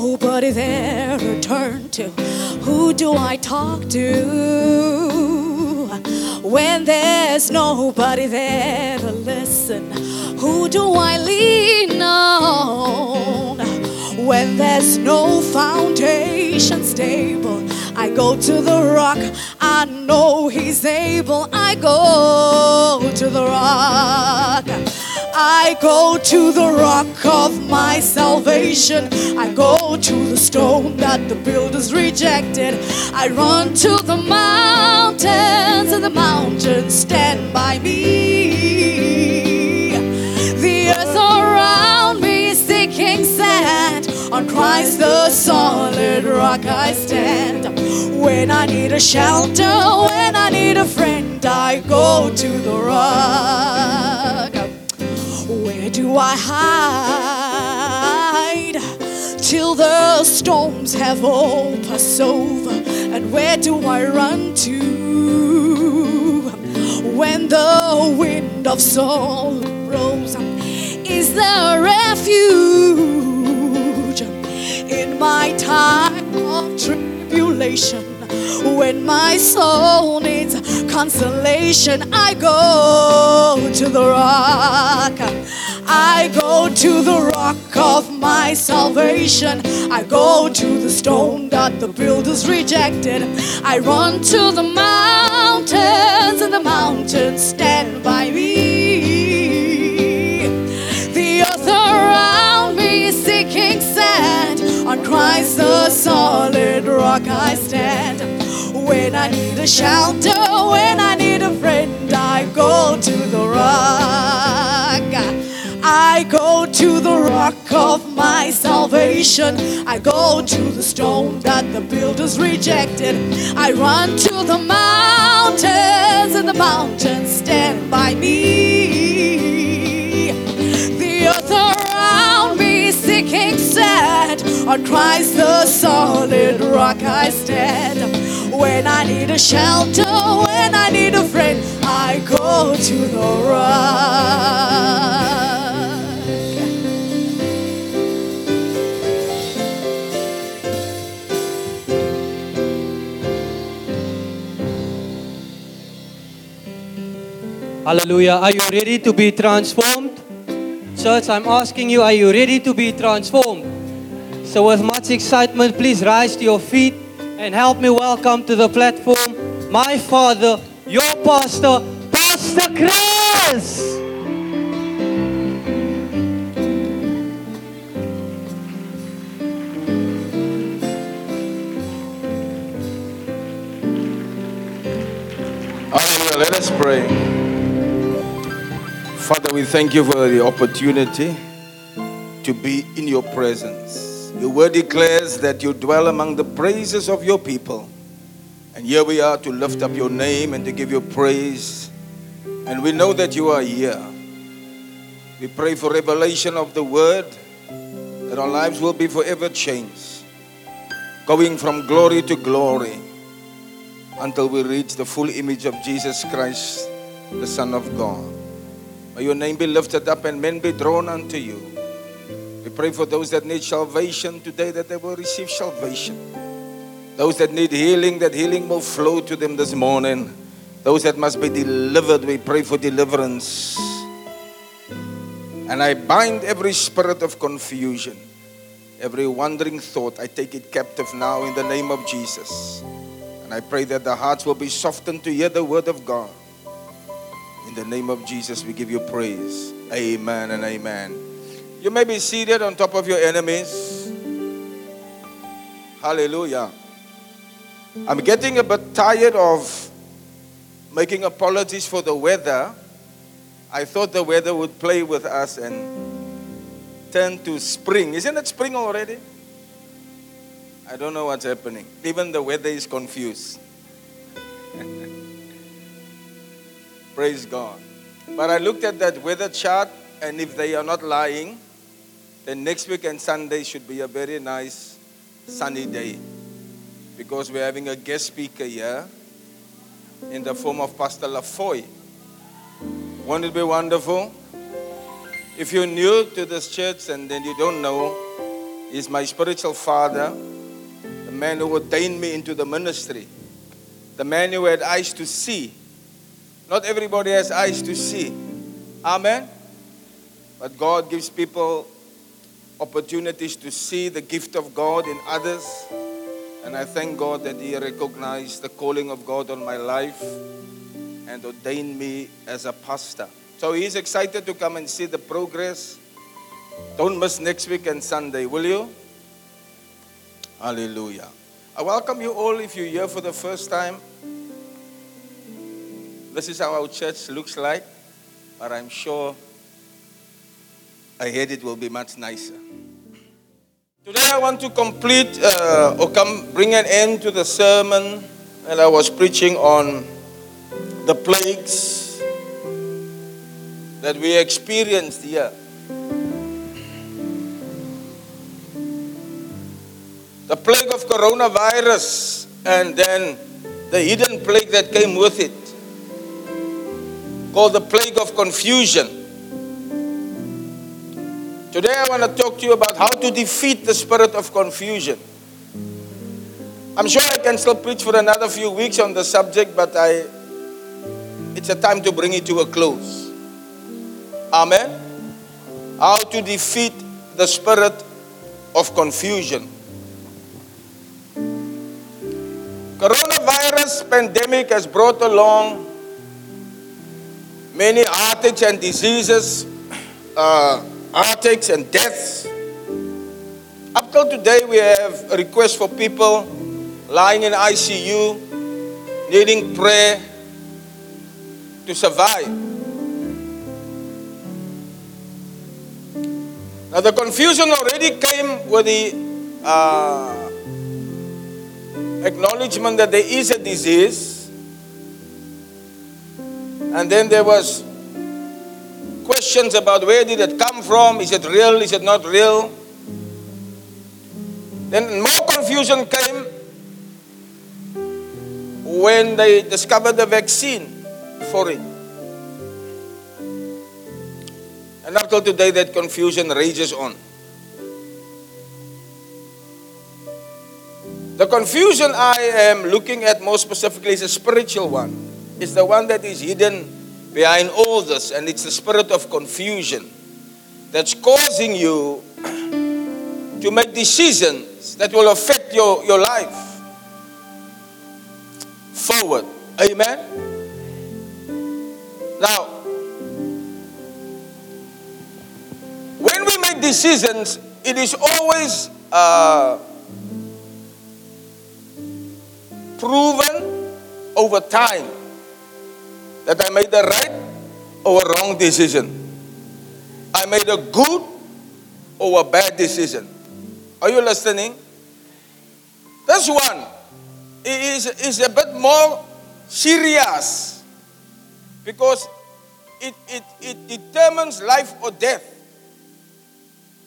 nobody there to turn to? Who do I talk to when there's nobody there to listen? Who do I lean on when there's no foundation stable? I go to the rock, I know He's able. I go to the rock. I go to the rock of my salvation. I go to the stone that the builders rejected. I run to the mountains, and the mountains stand by me. The earth around me is sinking sand. On Christ the solid rock I stand. When I need a shelter, when I need a friend, I go to the rock. Where do I hide till the storms have all passed over? And where do I run to when the wind of sorrow blows? Is there refuge in my time of tribulation? When my soul needs consolation, I go to the rock. I go to the rock of my salvation. I go to the stone that the builders rejected. I run to the mountains, and the mountains stand by me. The earth around me is sinking sand. On Christ the solid rock I stand. When I need a shelter, when I need a friend, I go to the rock. I go to the rock of my salvation. I go to the stone that the builders rejected. I run to the mountains, and the mountains stand by me. The earth around me sinking sand. On Christ the solid rock I stand. When I need a shelter, when I need a friend, I go to the rock. Hallelujah. Are you ready to be transformed? Church, I'm asking you, are you ready to be transformed? So, with much excitement, please rise to your feet and help me welcome to the platform my father, your pastor, Pastor Chris. Hallelujah. Let us pray. Father, we thank you for the opportunity to be in your presence. Your word declares that you dwell among the praises of your people. And here we are to lift up your name and to give you praise. And we know that you are here. We pray for revelation of the word, that our lives will be forever changed, going from glory to glory until we reach the full image of Jesus Christ, the Son of God. May your name be lifted up and men be drawn unto you. We pray for those that need salvation today that they will receive salvation. Those that need healing, that healing will flow to them this morning. Those that must be delivered, we pray for deliverance. And I bind every spirit of confusion, every wandering thought. I take it captive now in the name of Jesus. And I pray that the hearts will be softened to hear the word of God. In the name of Jesus, we give you praise. Amen and amen. You may be seated on top of your enemies. Hallelujah. I'm getting a bit tired of making apologies for the weather. I thought the weather would play with us and turn to spring. Isn't it spring already? I don't know what's happening. Even the weather is confused. Praise God. But I looked at that weather chart, and if they are not lying, then next week and Sunday should be a very nice sunny day. Because we're having a guest speaker here in the form of Pastor Lafoy. Won't it be wonderful? If you're new to this church and then you don't know, he's my spiritual father, the man who ordained me into the ministry, the man who had eyes to see. Not everybody has eyes to see. Amen. But God gives people opportunities to see the gift of God in others. And I thank God that He recognized the calling of God on my life and ordained me as a pastor. So He's excited to come and see the progress. Don't miss next week and Sunday, will you? Hallelujah. I welcome you all if you're here for the first time. This is how our church looks like, but I'm sure ahead it will be much nicer. Today I want to complete uh, or come bring an end to the sermon that I was preaching on the plagues that we experienced here. The plague of coronavirus and then the hidden plague that came with it, called the plague of confusion. Today I want to talk to you about how to defeat the spirit of confusion. I'm sure I can still preach for another few weeks on the subject, but I it's a time to bring it to a close. Amen. How to defeat the spirit of confusion. Coronavirus pandemic has brought along many heartaches and diseases. Uh, heartaches and deaths. Up till today, we have a request for people lying in ICU, needing prayer to survive. Now, the confusion already came with the uh, acknowledgement that there is a disease, and then there was questions about where did it come from? Is it real? Is it not real? Then more confusion came when they discovered the vaccine for it. And up till today, that confusion rages on. The confusion I am looking at more specifically is a spiritual one. It's the one that is hidden behind all this, and it's the spirit of confusion that's causing you to make decisions that will affect your, your life forward. Amen. Now, when we make decisions, it is always uh, proven over time that I made the right or a wrong decision. I made a good or a bad decision. Are you listening? This one is, is a bit more serious because it, it, it determines life or death.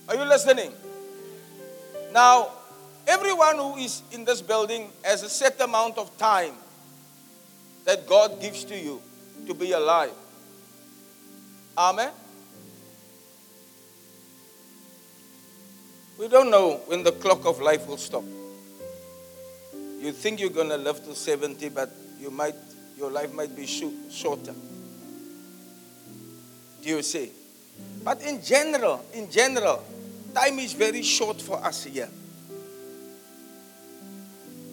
Are you listening? Now, everyone who is in this building has a set amount of time that God gives to you to be alive. Amen. We don't know when the clock of life will stop. You think you're going to live to 70, but you might, your life might be shorter. Do you see? But in general, in general, time is very short for us here.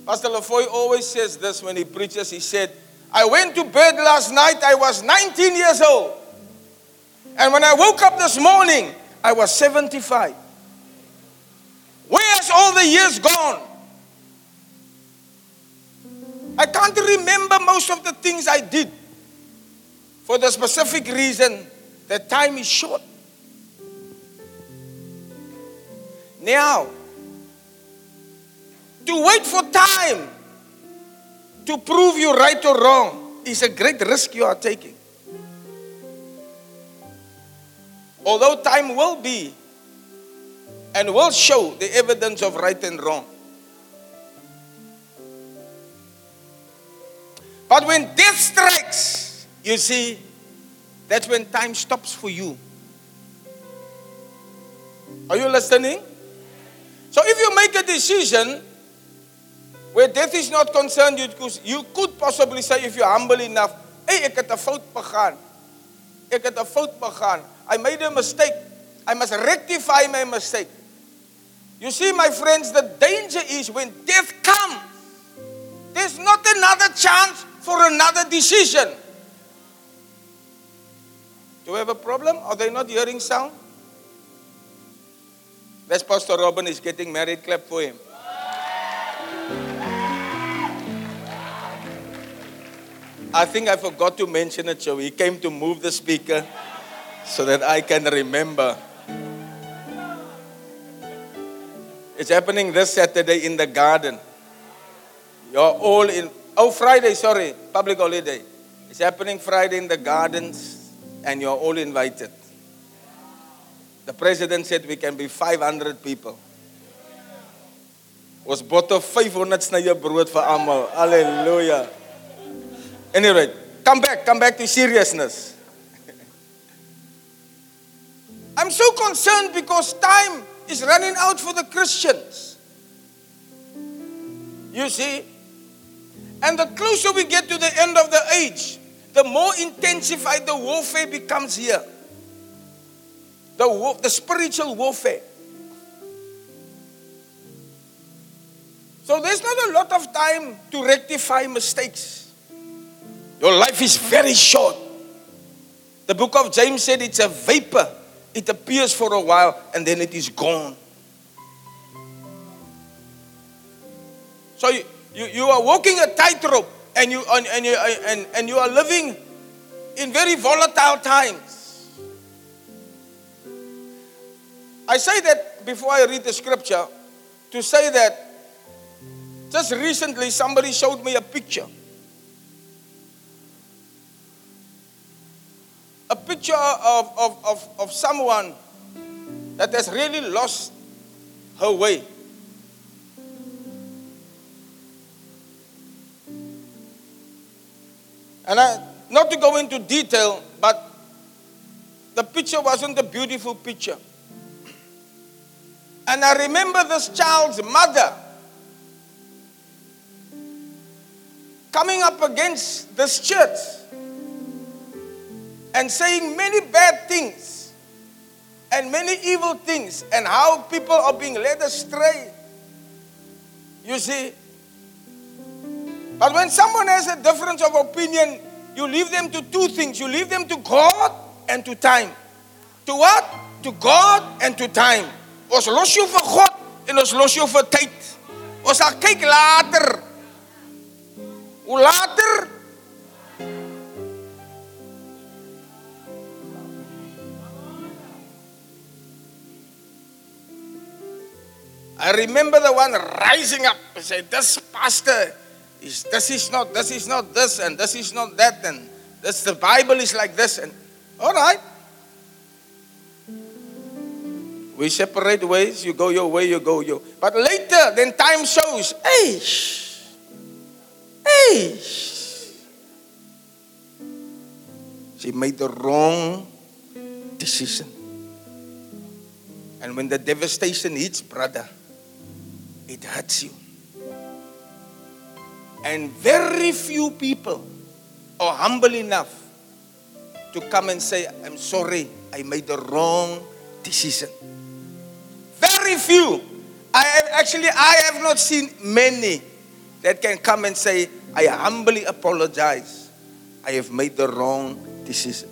Pastor LaFoy always says this when he preaches. He said, I went to bed last night, I was 19 years old. And when I woke up this morning, I was 75. Where's all the years gone? I can't remember most of the things I did for the specific reason that time is short. Now, to wait for time to prove you right or wrong is a great risk you are taking. Although time will be and will show the evidence of right and wrong. But when death strikes, you see, that's when time stops for you. Are you listening? So if you make a decision where death is not concerned, you could, you could possibly say, if you're humble enough, hey, ek het 'n fout begaan. Ek het 'n fout begaan. I made a mistake. I must rectify my mistake. You see, my friends, the danger is when death comes, there's not another chance for another decision. Do we have a problem? Are they not hearing sound? That's Pastor Robin is getting married. Clap for him. I think I forgot to mention it, so he came to move the speaker so that I can remember. It's happening this Saturday in the garden. You're all in, oh, Friday, sorry, public holiday. It's happening Friday in the gardens, and you're all invited. The president said we can be 500 people. Ons bot of 500 snye brood vir almal. Hallelujah. Anyway, come back, come back to seriousness. I'm so concerned because time is running out for the Christians. You see? And the closer we get to the end of the age, the more intensified the warfare becomes here. The, war, the spiritual warfare. So there's not a lot of time to rectify mistakes. Your life is very short. The book of James said it's a vapor. It appears for a while and then it is gone. So you, you, you are walking a tightrope and you, and, and, you, and, and you are living in very volatile times. I say that before I read the scripture to say that just recently somebody showed me a picture. A picture of, of, of, of someone that has really lost her way. And I, not to go into detail, but the picture wasn't a beautiful picture. And I remember this child's mother coming up against this church and saying many bad things and many evil things and how people are being led astray. You see? But when someone has a difference of opinion, you leave them to two things. You leave them to God and to time. To what? To God and to time. Ons los jou vir God en ons los jou vir tyd. Ons sal kyk later. Hoe later? I remember the one rising up and say, "This pastor is this is not this is not this and this is not that and this the Bible is like this and all right." We separate ways. You go your way, you go your. But later, then time shows. Hey, hey. She made the wrong decision. And when the devastation hits, brother, it hurts you. And very few people are humble enough to come and say, I'm sorry, I made the wrong decision. Very few. I have, actually I have not seen many that can come and say, I humbly apologize. I have made the wrong decision.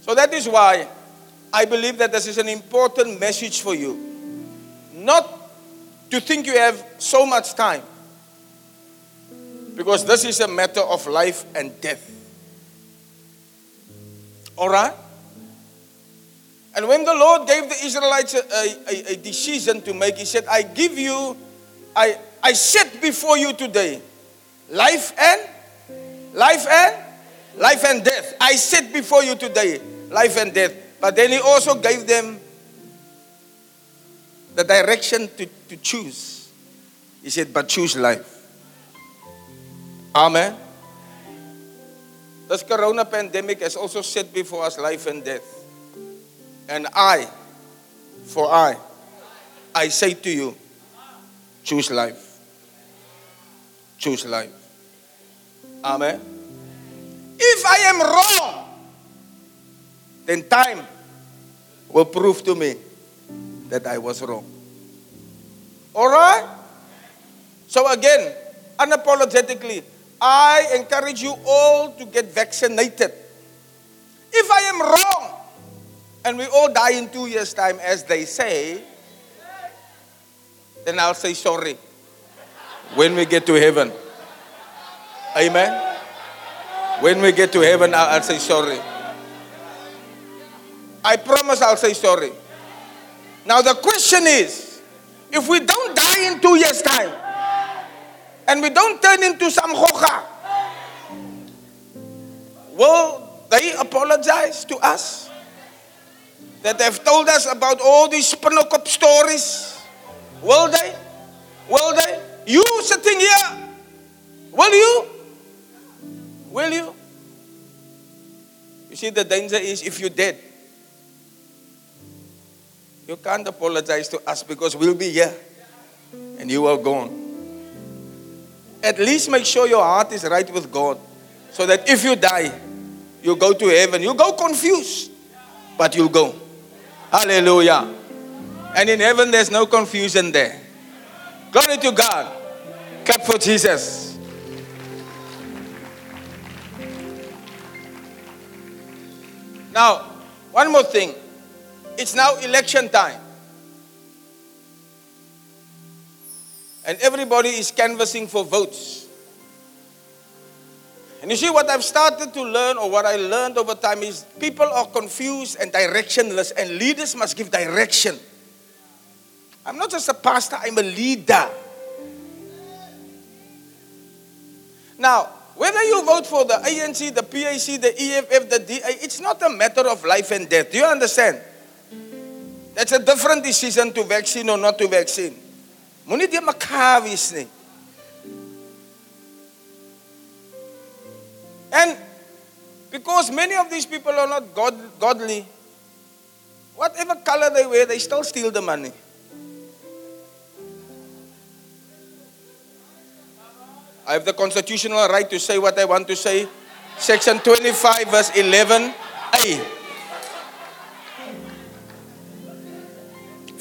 So that is why I believe that this is an important message for you. Not to think you have so much time. Because this is a matter of life and death. All right? And when the Lord gave the Israelites a, a, a, decision to make, He said, I give you, I, I set before you today life and life and life and death. I set before you today life and death. But then He also gave them the direction to, to choose. He said, but choose life. Amen. This corona pandemic has also set before us life and death. And I, for I, I say to you, choose life. Choose life. Amen. If I am wrong, then time will prove to me that I was wrong. All right? So, again, unapologetically, I encourage you all to get vaccinated. If I am wrong, and we all die in two years' time, as they say, then I'll say sorry when we get to heaven. Amen. When we get to heaven, I'll, say sorry. I promise I'll say sorry. Now, the question is if we don't die in two years' time and we don't turn into some hocha, will they apologize to us? That they've told us about all these Spinnokop stories? Will they? Will they? You sitting here, will you? Will you? You see, the danger is if you're dead, you can't apologize to us because we'll be here and you are gone. At least make sure your heart is right with God so that if you die, you go to heaven. You go confused, but you'll go. Hallelujah. And in heaven, there's no confusion there. Glory to God. Clap for Jesus. Now, one more thing. It's now election time. And everybody is canvassing for votes. And you see, what I've started to learn, or what I learned over time, is people are confused and directionless, and leaders must give direction. I'm not just a pastor, I'm a leader. Now, whether you vote for the ANC, the PAC, the EFF, the DA, it's not a matter of life and death. Do you understand? That's a different decision to vaccine or not to vaccine. Moenie die mekaar wees. And because many of these people are not God, godly, whatever color they wear, they still steal the money. I have the constitutional right to say what I want to say. Section 25, verse 11a.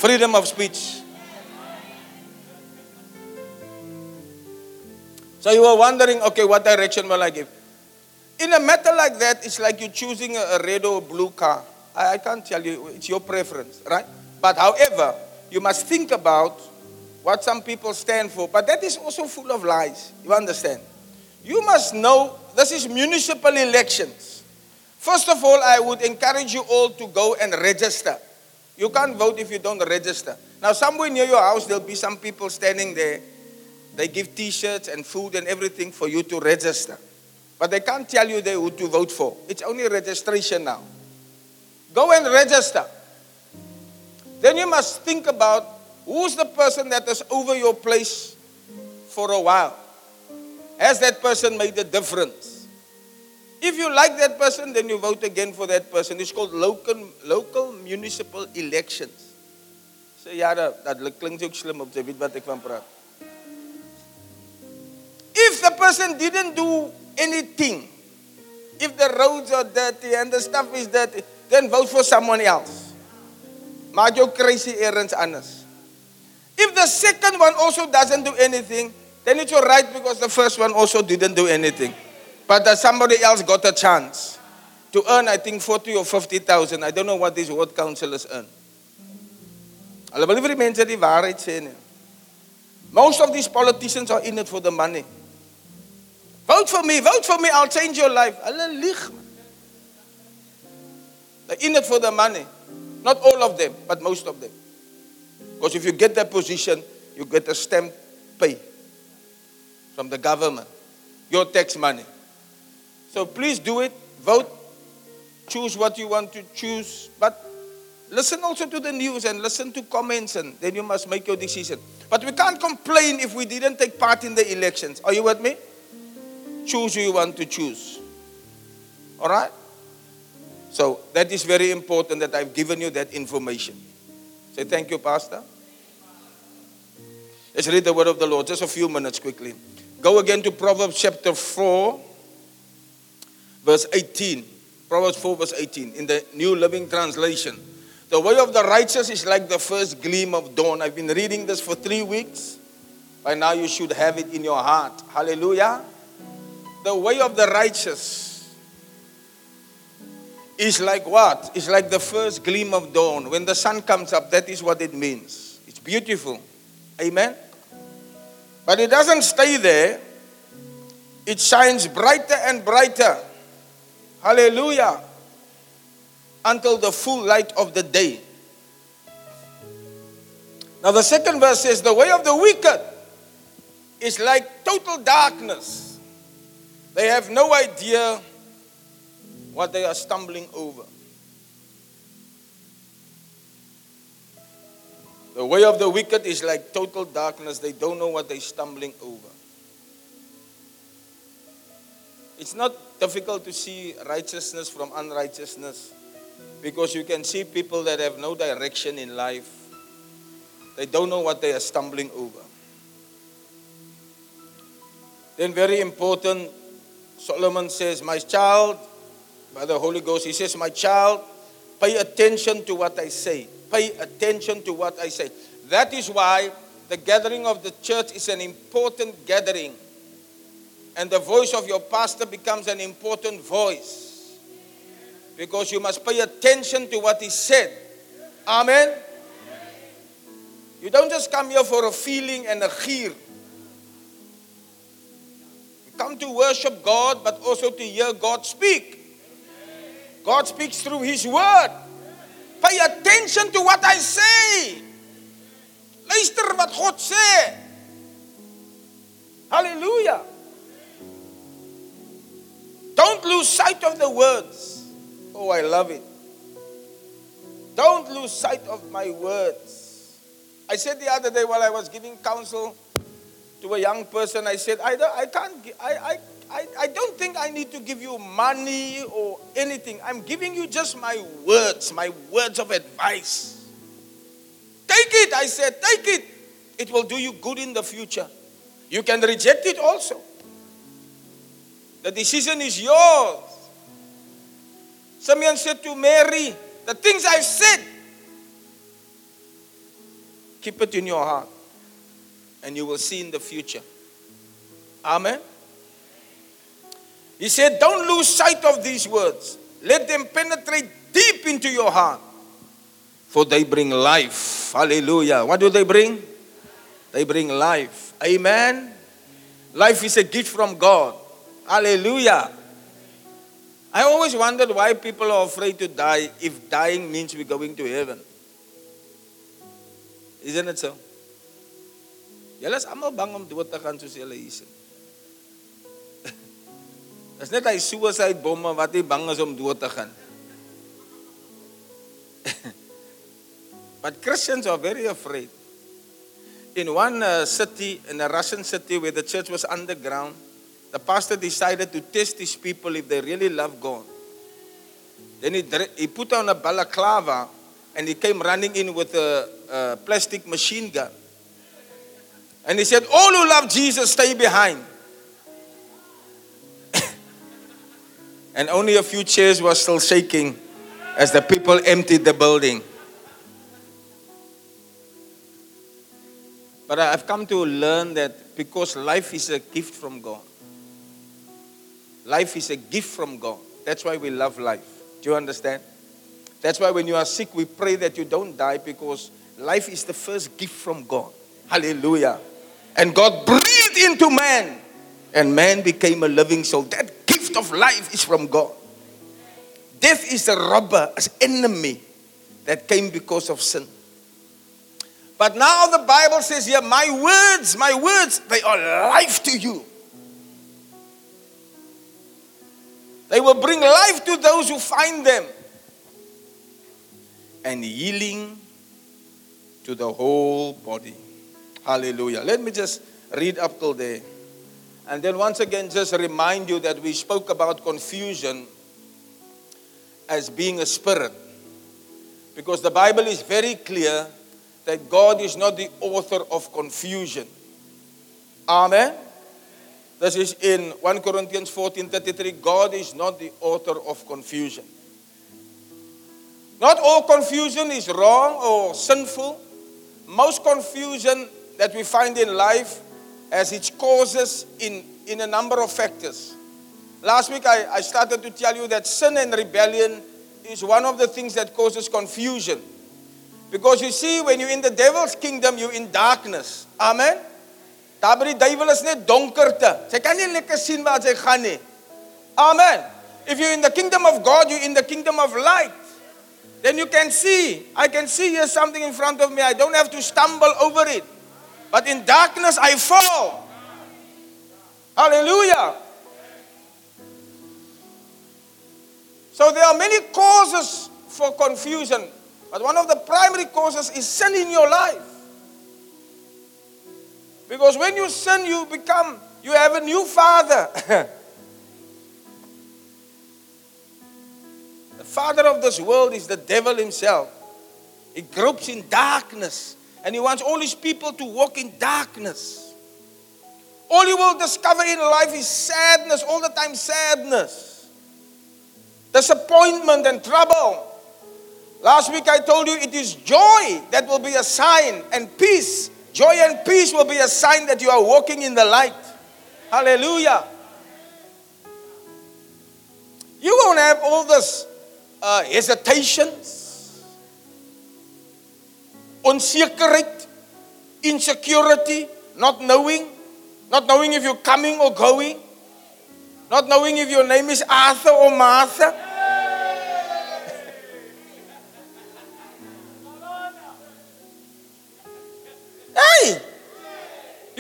Freedom of speech. So you are wondering, okay, what direction will I give? In a matter like that, it's like you're choosing a red or blue car. I, I can't tell you, it's your preference, right? But however, you must think about what some people stand for. But that is also full of lies. You understand? You must know this is municipal elections. First of all, I would encourage you all to go and register. You can't vote if you don't register. Now, somewhere near your house, there'll be some people standing there. They give t shirts and food and everything for you to register. But they can't tell you they who to vote for. It's only registration now. Go and register. Then you must think about who's the person that is over your place for a while. Has that person made a difference? If you like that person, then you vote again for that person. It's called local, local municipal elections. So ja, dat klinkt ook slim op jy wat ek van praat. If the person didn't do anything, if the roads are dirty and the stuff is dirty, then vote for someone else. Maak jou crazy errands anders. If the second one also doesn't do anything, then it's all right because the first one also didn't do anything. But that somebody else got a chance to earn, I think, 40 or 50,000. I don't know what these ward councillors earn. Wil nie vir die mense die. Most of these politicians are in it for the money. Vote for me, vote for me, I'll change your life. Hulle lieg. They're in it for the money. Not all of them, but most of them. Because if you get that position, you get a stamp pay from the government, your tax money. So please do it, vote, choose what you want to choose, but listen also to the news and listen to comments, and then you must make your decision. But we can't complain if we didn't take part in the elections. Are you with me? Choose who you want to choose. All right? So that is very important that I've given you that information. Say thank you, Pastor. Let's read the word of the Lord. Just a few minutes quickly. Go again to Proverbs chapter 4, verse 18. Proverbs 4, verse 18, in the New Living Translation. The way of the righteous is like the first gleam of dawn. I've been reading this for three weeks. By now, you should have it in your heart. Hallelujah. The way of the righteous is like what? It's like the first gleam of dawn. When the sun comes up, that is what it means. It's beautiful. Amen. But it doesn't stay there, it shines brighter and brighter. Hallelujah. Until the full light of the day. Now, the second verse says, The way of the wicked is like total darkness. They have no idea what they are stumbling over. The way of the wicked is like total darkness. They don't know what they're stumbling over. It's not difficult to see righteousness from unrighteousness because you can see people that have no direction in life. They don't know what they are stumbling over. Then, very important, Solomon says, My child, by the Holy Ghost, he says, My child, pay attention to what I say. Pay attention to what I say. That is why the gathering of the church is an important gathering. And the voice of your pastor becomes an important voice. Because you must pay attention to what he said. Amen. You don't just come here for a feeling and a gear. You come to worship God, but also to hear God speak. God speaks through His Word. Pay attention to what I say. Luister wat God sê. Hallelujah. Don't lose sight of the words. Oh, I love it. Don't lose sight of my words. I said the other day while I was giving counsel to a young person, I said, I, don't, I can't, I, I, I, I don't think I need to give you money or anything. I'm giving you just my words, my words of advice. Take it, I said, take it. It will do you good in the future. You can reject it also. The decision is yours. Simeon said to Mary, The things I've said, keep it in your heart, and you will see in the future. Amen. He said, Don't lose sight of these words. Let them penetrate deep into your heart, for they bring life. Hallelujah. What do they bring? They bring life. Amen. Life is a gift from God. Hallelujah. I always wondered why people are afraid to die if dying means we're going to heaven. Isn't it so? Julle is almal bang om dood te gaan soos julle hier sit. Dis net hy suicide bomme wat nie bang is om dood te gaan. but Christians are very afraid. In one uh, city, in a Russian city where the church was underground, the pastor decided to test his people if they really love God. Then he, he put on a balaclava and he came running in with a, a plastic machine gun. And he said, All who love Jesus, stay behind. and only a few chairs were still shaking as the people emptied the building. But I've come to learn that because life is a gift from God, life is a gift from God. That's why we love life. Do you understand? That's why when you are sick, we pray that you don't die because life is the first gift from God. Hallelujah. And God breathed into man, and man became a living soul. That gift of life is from God. Death is a robber, an enemy that came because of sin. But now the Bible says here, my words, my words, they are life to you. They will bring life to those who find them and healing to the whole body. Hallelujah. Let me just read up till there. And then once again, just remind you that we spoke about confusion. as being a spirit. Because the Bible is very clear that God is not the author of confusion. Amen. This is in 1 Corinthians 14:33. God is not the author of confusion. Not all confusion is wrong or sinful. Most confusion that we find in life has its causes in, in a number of factors. Last week I, I started to tell you that sin and rebellion is one of the things that causes confusion. Because you see, when you're in the devil's kingdom, you're in darkness. Amen. Daar by die duiwel is net donkerte. Sy kan nie lekker sien waar sy gaan nie. Amen. If you're in the kingdom of God, you're in the kingdom of light. Then you can see. I can see here something in front of me. I don't have to stumble over it. But in darkness, I fall. Hallelujah. So there are many causes for confusion. But one of the primary causes is sin in your life. Because when you sin, you become, you have a new father. the father of this world is the devil himself. He gropes in darkness and he wants all his people to walk in darkness. All you will discover in life is sadness, all the time sadness, disappointment, and trouble. Last week I told you it is joy that will be a sign, and peace. Joy and peace will be a sign that you are walking in the light. Hallelujah. You won't have all this uh, hesitations, unsekerheid, insecurity, not knowing, not knowing if you're coming or going, not knowing if your name is Arthur or Martha.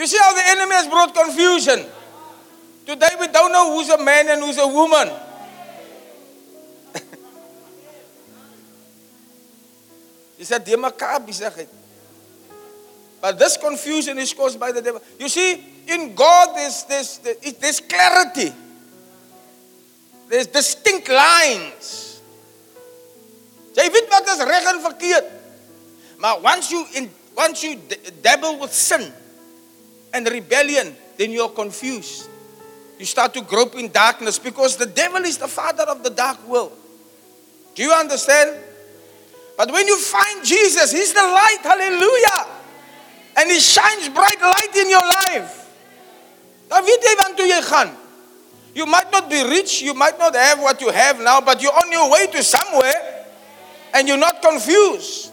You see how the enemy has brought confusion. Today we don't know who's a man and who's a woman. De mekaar besigheid. But this confusion is caused by the devil. You see, in God there's there's there's clarity. There's distinct lines. Jy weet wat is reg en verkeerd. Maar once you in once you dabble with sin and rebellion, then you're confused. You start to grope in darkness because the devil is the father of the dark world. Do you understand? But when you find Jesus, He's the light, hallelujah. And He shines bright light in your life. Dan weet jy toe jy. You might not be rich, you might not have what you have now, but you're on your way to somewhere and you're not confused.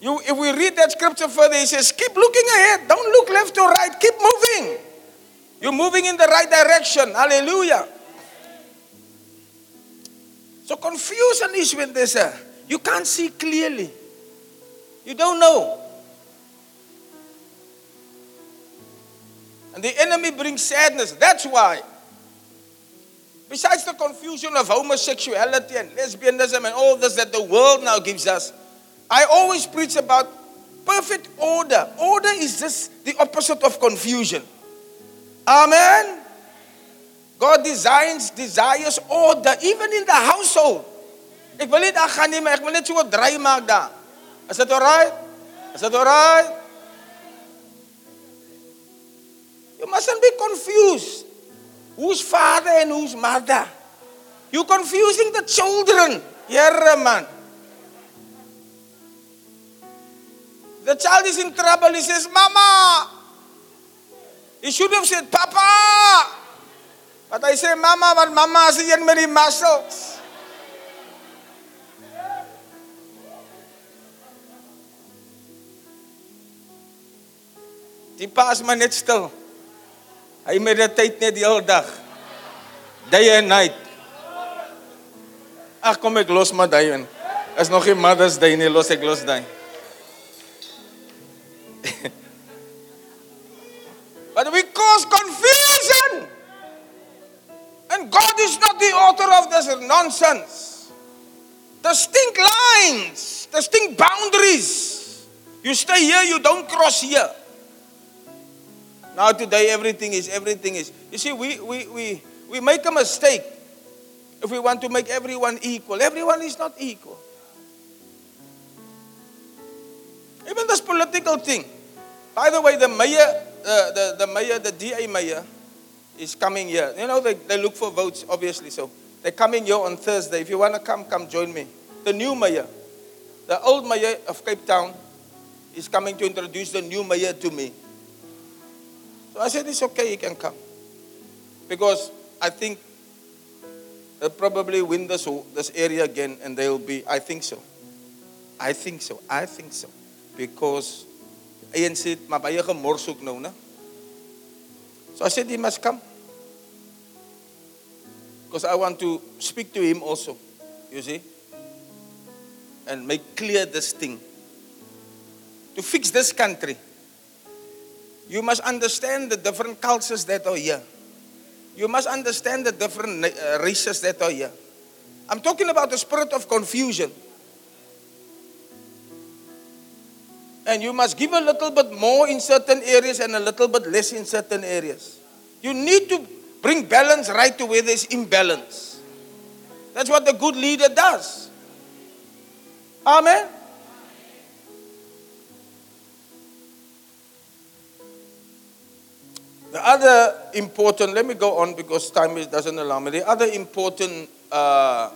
You, if we read that scripture further, he says, Keep looking ahead. Don't look left or right. Keep moving. You're moving in the right direction. Hallelujah. So, confusion is when there's a, you can't see clearly. You don't know. And the enemy brings sadness. That's why. Besides the confusion of homosexuality and lesbianism and all this that the world now gives us, I always preach about perfect order. Order is just the opposite of confusion. Amen. God designs, desires order, even in the household. Ek wil net ag gaan nie, maar ek wil net so 'n draai maak daar. Is dit alright? Is dit alright? You mustn't be confused. Who's father and who's mother? You're confusing the children. Here, man. The child is in trouble. He says, Mama. He should have said, Papa. But I say, Mama, but Mama is in many muscles. Die pa is maar net stil. Hy mediteer net die hele dag. Day and night. Ag kom ek los maar daai in. Is nog nie Mother's Day nie, los ek los daai. but we cause confusion. And God is not the author of this nonsense. Distinct lines, distinct boundaries. You stay here, you don't cross here. Now today everything is everything is. You see, we we we we make a mistake if we want to make everyone equal, everyone is not equal. Even this political thing. By the way, the mayor, uh, the, the mayor, the DA mayor is coming here. You know, they, they look for votes, obviously. So they're coming here on Thursday. If you want to come, come join me. The new mayor, the old mayor of Cape Town, is coming to introduce the new mayor to me. So I said, it's okay, you can come. Because I think they'll probably win this, this area again and they'll be, I think so. I think so. I think so. Because ANC het maar baie gemors ook nou? So I said he must come. Because I want to speak to him also, you see, and make clear this thing. To fix this country, you must understand the different cultures that are here. You must understand the different uh, races that are here. I'm talking about the spirit of confusion. And you must give a little bit more in certain areas and a little bit less in certain areas. You need to bring balance right to where there's imbalance. That's what the good leader does. Amen. The other important, let me go on because time doesn't allow me. The other important uh,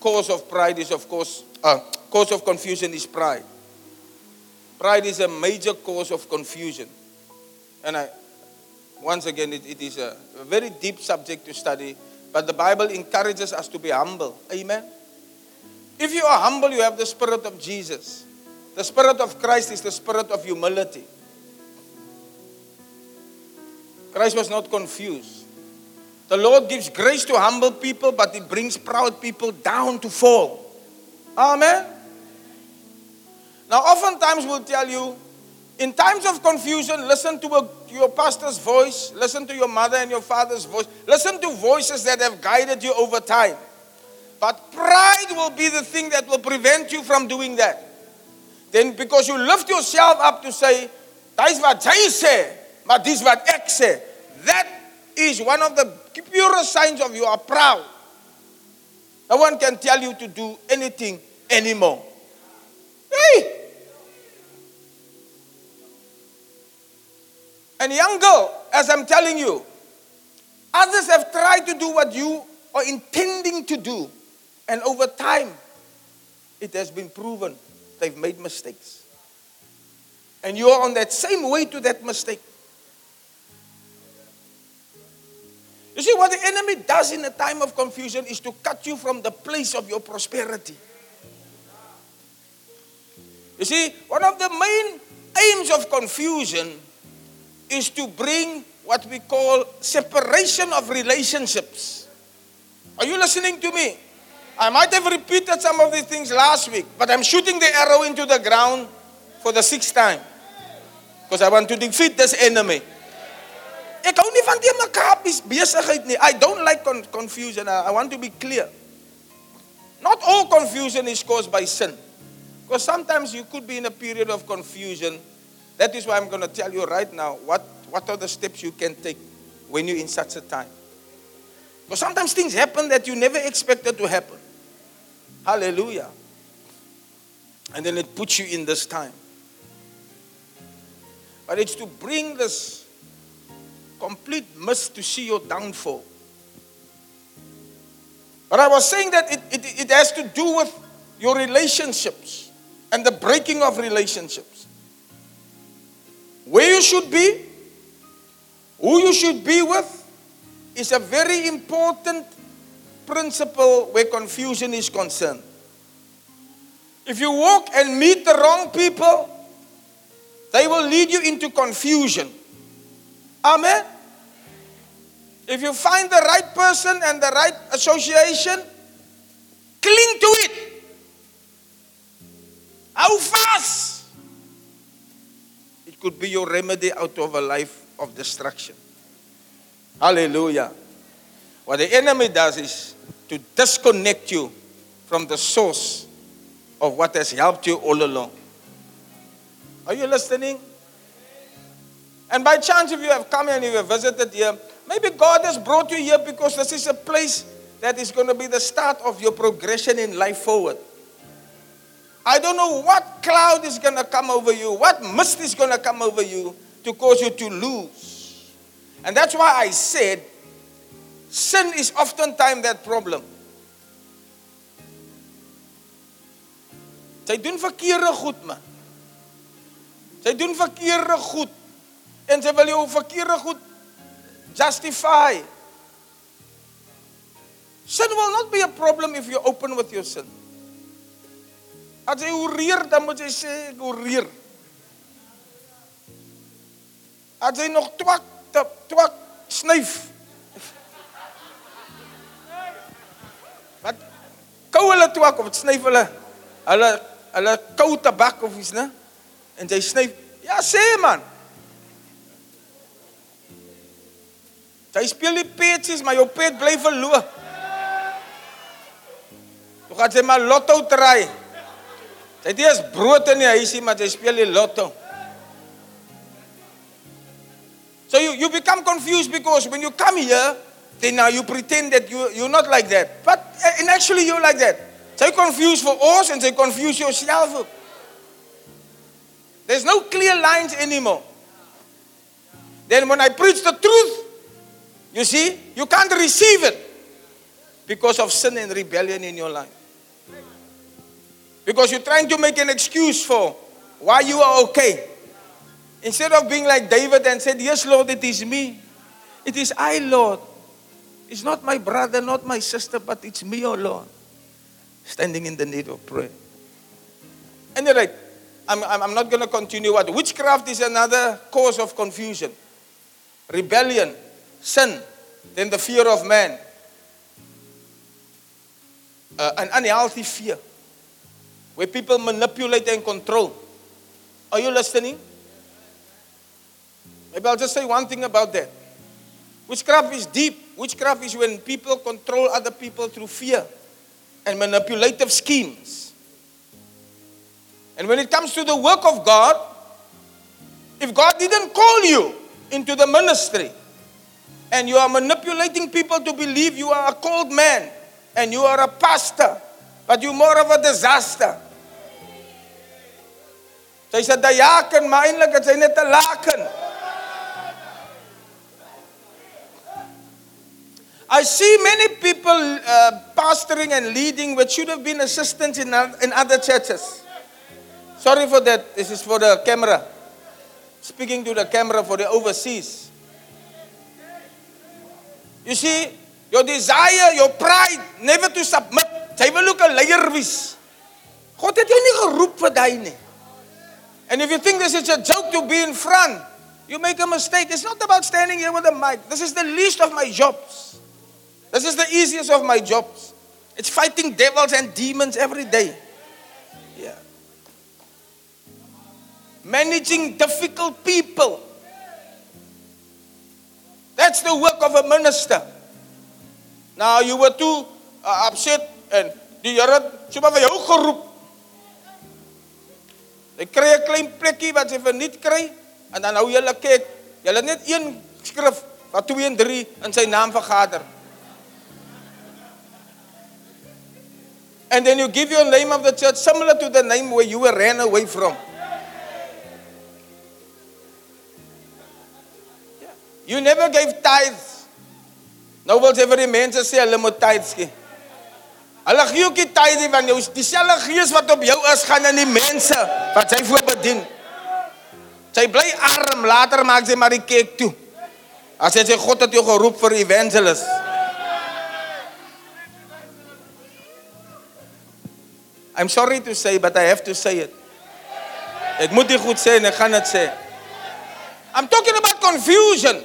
cause of pride is, of course, uh, cause of confusion is pride. Pride is a major cause of confusion. And I, once again, it, it is a, a very deep subject to study, but the Bible encourages us to be humble. Amen. If you are humble, you have the Spirit of Jesus. The Spirit of Christ is the Spirit of humility. Christ was not confused. The Lord gives grace to humble people, but He brings proud people down to fall. Amen. Now, oftentimes we'll tell you, in times of confusion, listen to, a, to your pastor's voice, listen to your mother and your father's voice, listen to voices that have guided you over time. But pride will be the thing that will prevent you from doing that. Then, because you lift yourself up to say, Dis wat jy sê, maar dis wat ek sê. That is one of the purest signs of you are proud. No one can tell you to do anything anymore. Hey! And young girl, as I'm telling you, others have tried to do what you are intending to do. And over time, it has been proven they've made mistakes. And you are on that same way to that mistake. You see, what the enemy does in a time of confusion is to cut you from the place of your prosperity. You see, one of the main aims of confusion is to bring what we call separation of relationships. Are you listening to me? I might have repeated some of these things last week, but I'm shooting the arrow into the ground for the sixth time. Because I want to defeat this enemy. I don't like con confusion. I want to be clear. Not all confusion is caused by sin. Because sometimes you could be in a period of confusion. That is why I'm going to tell you right now what, what are the steps you can take when you're in such a time. Because sometimes things happen that you never expected to happen. Hallelujah. And then it puts you in this time. But it's to bring this complete mist to see your downfall. But I was saying that it, it, it has to do with your relationships and the breaking of relationships. Where you should be, who you should be with, is a very important principle where confusion is concerned. If you walk and meet the wrong people, they will lead you into confusion. Amen. If you find the right person and the right association, cling to it. How fast? It could be your remedy out of a life of destruction. Hallelujah. What the enemy does is to disconnect you from the source of what has helped you all along. Are you listening? And by chance, if you have come here and you have visited here, maybe God has brought you here because this is a place that is going to be the start of your progression in life forward. I don't know what cloud is going to come over you, what mist is going to come over you to cause you to lose. And that's why I said sin is oftentimes that problem. Sy doen verkeerde goed man. Sy doen verkeerde goed en sy wil jou verkeerde goed justify. Sin will not be a problem if you're open with your sin. As jy oreer, dan moet jy sê ek oreer. As jy nog twak, twak, snyf. Wat kou hulle twak of snyf hulle? Hulle hulle kou tabak of iets, né? En jy snyf. Ja, sê man. Jy speel die petsies, maar jou pet bly verloor. Jy gaan jy maar lotto try. Het eers brood in die huisie, maar jy speel die lotto. So you, you become confused because when you come here, then now you pretend that you, you're not like that. But eh, and actually you're like that. Jy confused for us and jy confuse yourself. There's no clear lines anymore. Then when I preach the truth, you see, you can't receive it because of sin and rebellion in your life. Because you're trying to make an excuse for why you are okay. Instead of being like David and said, Yes, Lord, it is me. It is I, Lord. It's not my brother, not my sister, but it's me, oh Lord. Standing in the need of prayer. Anyway, I'm, I'm not going to continue. What witchcraft is another cause of confusion, rebellion, sin, then the fear of man, uh, an unhealthy fear where people manipulate and control. Are you listening? Maybe I'll just say one thing about that. Witchcraft is deep. Witchcraft is when people control other people through fear and manipulative schemes. And when it comes to the work of God, if God didn't call you into the ministry and you are manipulating people to believe you are a called man and you are a pastor, but you're more of a disaster. Sy's 'n diaken, maar eintlik is hy net 'n laken. I see many people uh, pastoring and leading which should have been assistants in, in other churches. Sorry for that. This is for the camera. Speaking to the camera for the overseas. You see, your desire, your pride, never to submit. Jy wil ook 'n leier wees. God het jou nie geroep daai nie. And if you think this is a joke to be in front, you make a mistake. It's not about standing here with a mic. This is the least of my jobs. This is the easiest of my jobs. It's fighting devils and demons every day. Yeah. Managing difficult people. That's the work of a minister. Now you were too uh, upset and die Here het sommer vir jou geroep Jy kry 'n klein plekkie wat jy verniet kry en dan hou jy hulle kyk. Jy het net een skrif wat 2 en 3 in sy naam vergader. And then you give your name of the church similar to the name where you were ran away from. You never gave tithes. Nou wil jy vir die mense sê hulle moet tithes gee. Hulle gee ook die tydie van jou dieselfde gees wat op jou is gaan in die mense wat jy voor bedien. Sy bly arm, later maak sy maar die kerk toe. As jy sê God het jou geroep vir evangelist. I'm sorry to say but I have to say it. Ek moet dit goed sê en ek gaan dit sê. I'm talking about confusion.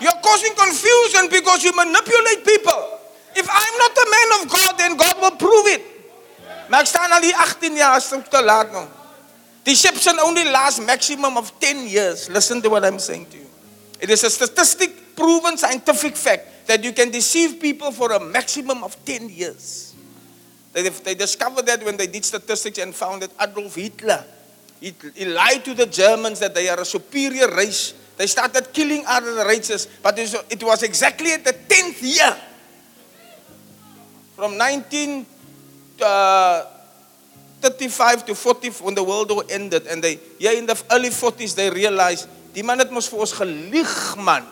You're causing confusion because you manipulate people. If I'm not a man of God, then God will prove it. Maar staan al hier 18 jaar, is te laat. Deception only lasts maximum of 10 years. Listen to what I'm saying to you. It is a statistic proven scientific fact that you can deceive people for a maximum of 10 years. They, they discovered that when they did statistics and found that Adolf Hitler, he, he lied to the Germans that they are a superior race. They started killing other races, but it was exactly at the 10th year From 1935 uh, to 40 when the world war ended and they yeah in the early 40s they realized die man het mos vir ons gelieg man.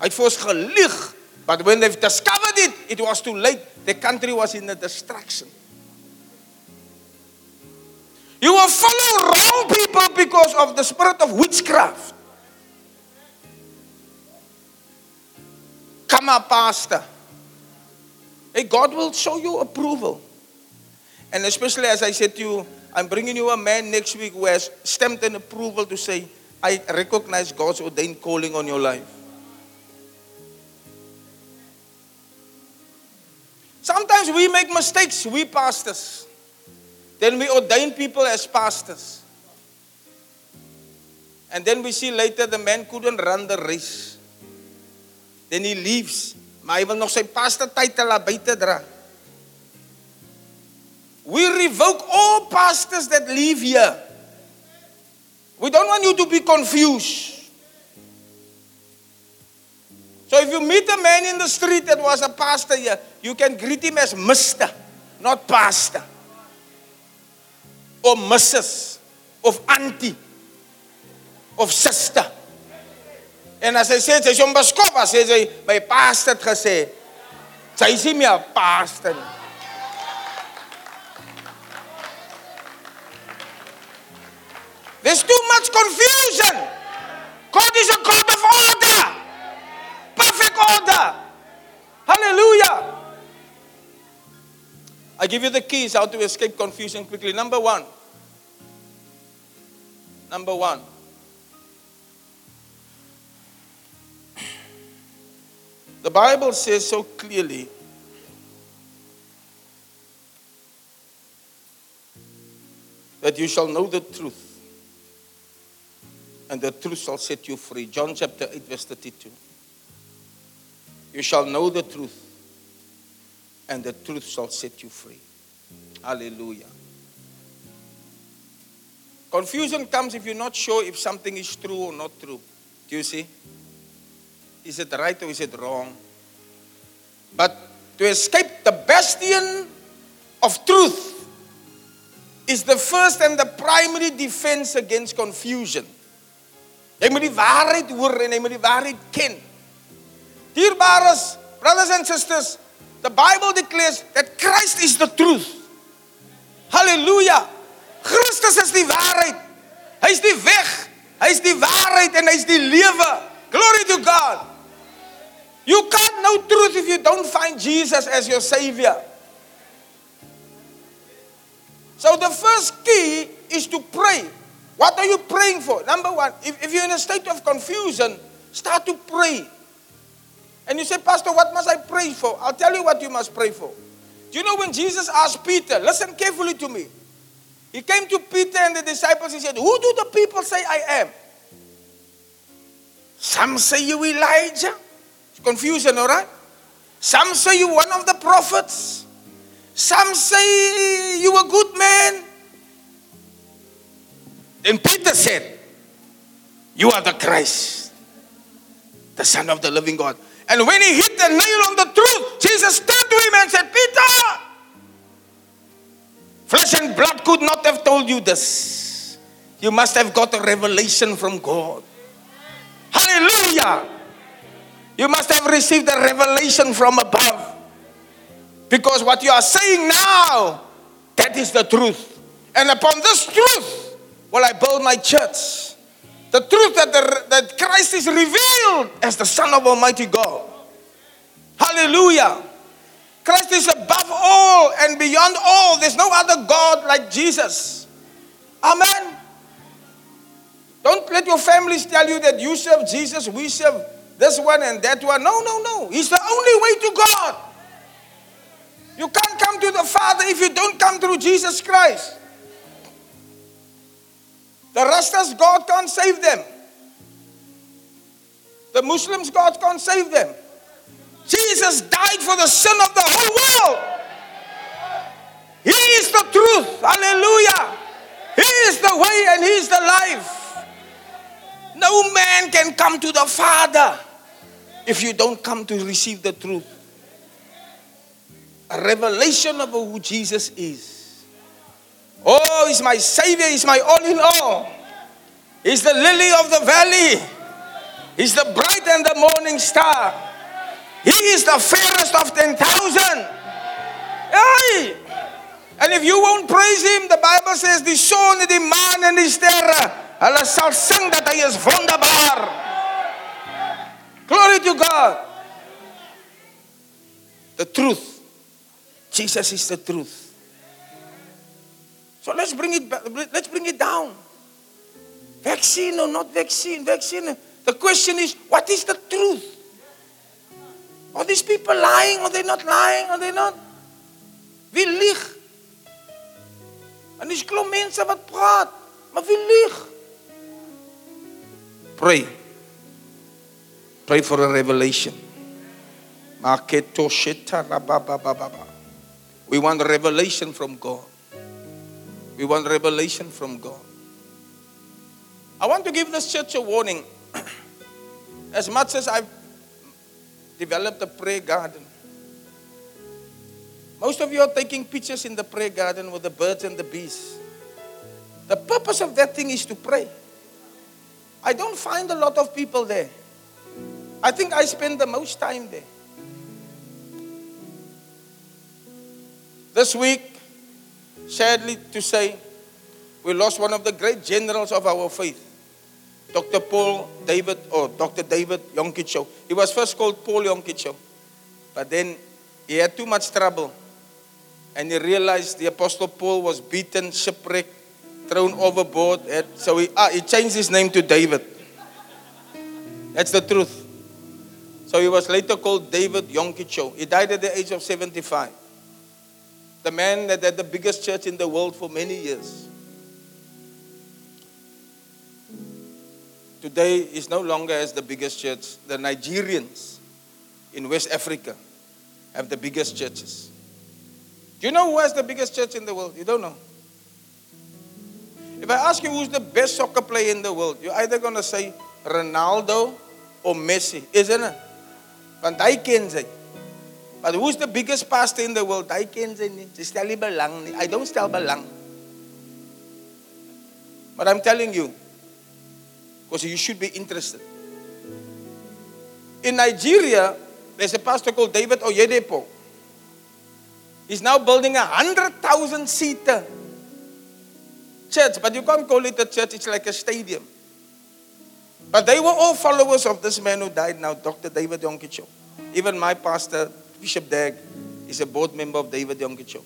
Hy het vir ons gelieg. But when they've discovered it, it was too late. The country was in a destruction. You will follow wrong people because of the spirit of witchcraft. Come up, pastor. Hey, God will show you approval. And especially as I said to you, I'm bringing you a man next week who has stamped an approval to say, I recognize God's ordained calling on your life. Sometimes we make mistakes, we pastors. Then we ordain people as pastors. And then we see later the man couldn't run the race. Then he leaves. Maar hy wil nog sy pastor titel daar buite dra. We revoke all pastors that leave here. We don't want you to be confused. So if you meet a man in the street that was a pastor here, you can greet him as Mr., not Pastor. Or Mrs. Of Auntie. Of Sister. En as hy sê sy hom beskop, as sê my pastor het gesê, sy is nie meer pastor nie. There's too much confusion. God is a God of order. Perfect order. Hallelujah. I give you the keys how to escape confusion quickly. Number one. Number one. The Bible says so clearly that you shall know the truth, and the truth shall set you free. John chapter 8, verse 32. You shall know the truth, and the truth shall set you free. Hallelujah. Confusion comes if you're not sure if something is true or not true. Do you see? Is it right or is it wrong? But to escape the bastion of truth is the first and the primary defense against confusion. Jy moet die waarheid hoor en jy moet die waarheid ken. Dierbares brothers and sisters, the Bible declares that Christ is the truth. Hallelujah. Christus is die waarheid. Hy's die weg, hy's die waarheid en hy's die lewe. Glory to God. You can't know truth if you don't find Jesus as your savior. So the first key is to pray. What are you praying for? Number one, if, if you're in a state of confusion, start to pray. And you say, Pastor, what must I pray for? I'll tell you what you must pray for. Do you know when Jesus asked Peter, listen carefully to me. He came to Peter and the disciples, he said, Who do the people say I am? Some say you Elijah. Confusion, all right? Some say you one of the prophets. Some say you a good man. Then Peter said, You are the Christ, the Son of the living God. And when he hit the nail on the truth, Jesus turned to him and said, Peter, flesh and blood could not have told you this. You must have got a revelation from God. Hallelujah. You must have received a revelation from above. Because what you are saying now, that is the truth. And upon this truth will I build my church. The truth that, the, that Christ is revealed as the Son of Almighty God. Hallelujah. Christ is above all and beyond all. There's no other God like Jesus. Amen. Don't let your families tell you that you serve Jesus, we serve this one and that one. No, no, no. He's the only way to God. You can't come to the Father if you don't come through Jesus Christ. The Rastas, God can't save them. The Muslims, God can't save them. Jesus died for the sin of the whole world. He is the truth. Hallelujah. He is the way and He is the life. No man can come to the Father if you don't come to receive the truth. a revelation of who Jesus is. Oh, He's my Savior, He's my all in all. He's the lily of the valley, He's the bright and the morning star. He is the fairest of 10,000. Hey! And if you won't praise Him, the Bible says, son en die maan en die sterre, hulle sal sing dat hy is wonderbaar. Glory to God. The truth. Jesus is the truth. So let's bring it back, let's bring it down. Vaccine or not vaccine, vaccine. The question is, what is the truth? Are these people lying? Are they not lying? Are they not? Wie lieg? En dis klomp wat praat, maar wie lieg? Pray. Pray for a revelation. We want revelation from God. We want revelation from God. I want to give this church a warning. As much as I've developed a prayer garden, most of you are taking pictures in the prayer garden with the birds and the bees. The purpose of that thing is to pray. I don't find a lot of people there. I think I spend the most time there. This week, sadly to say, we lost one of the great generals of our faith, Dr. Paul David, or Dr. David Yonggi Cho. He was first called Paul Yonggi Cho, but then he had too much trouble. And he realized the Apostle Paul was beaten, shipwrecked, thrown overboard. So he, ah, he changed his name to David. That's the truth. So he was later called David Yonggi Cho. He died at the age of 75. The man that had the biggest church in the world for many years. Today is no longer as the biggest church. The Nigerians in West Africa have the biggest churches. Do you know who has the biggest church in the world? You don't know. If I ask you who's the best soccer player in the world, you're either going to say Ronaldo or Messi, isn't it? Want hy ken sy. But who's the biggest pastor in the world? Hy ken sy nie. Sy stel nie belang nie. I don't stel belang. But I'm telling you, because you should be interested. In Nigeria, there's a pastor called David Oyedepo. He's now building a hundred thousand seater church, but you can't call it a church, it's like a stadium. But they were all followers of this man who died now, Dr. David Yonggi Cho. Even my pastor, Bishop Dag, is a board member of David Yonggi Cho.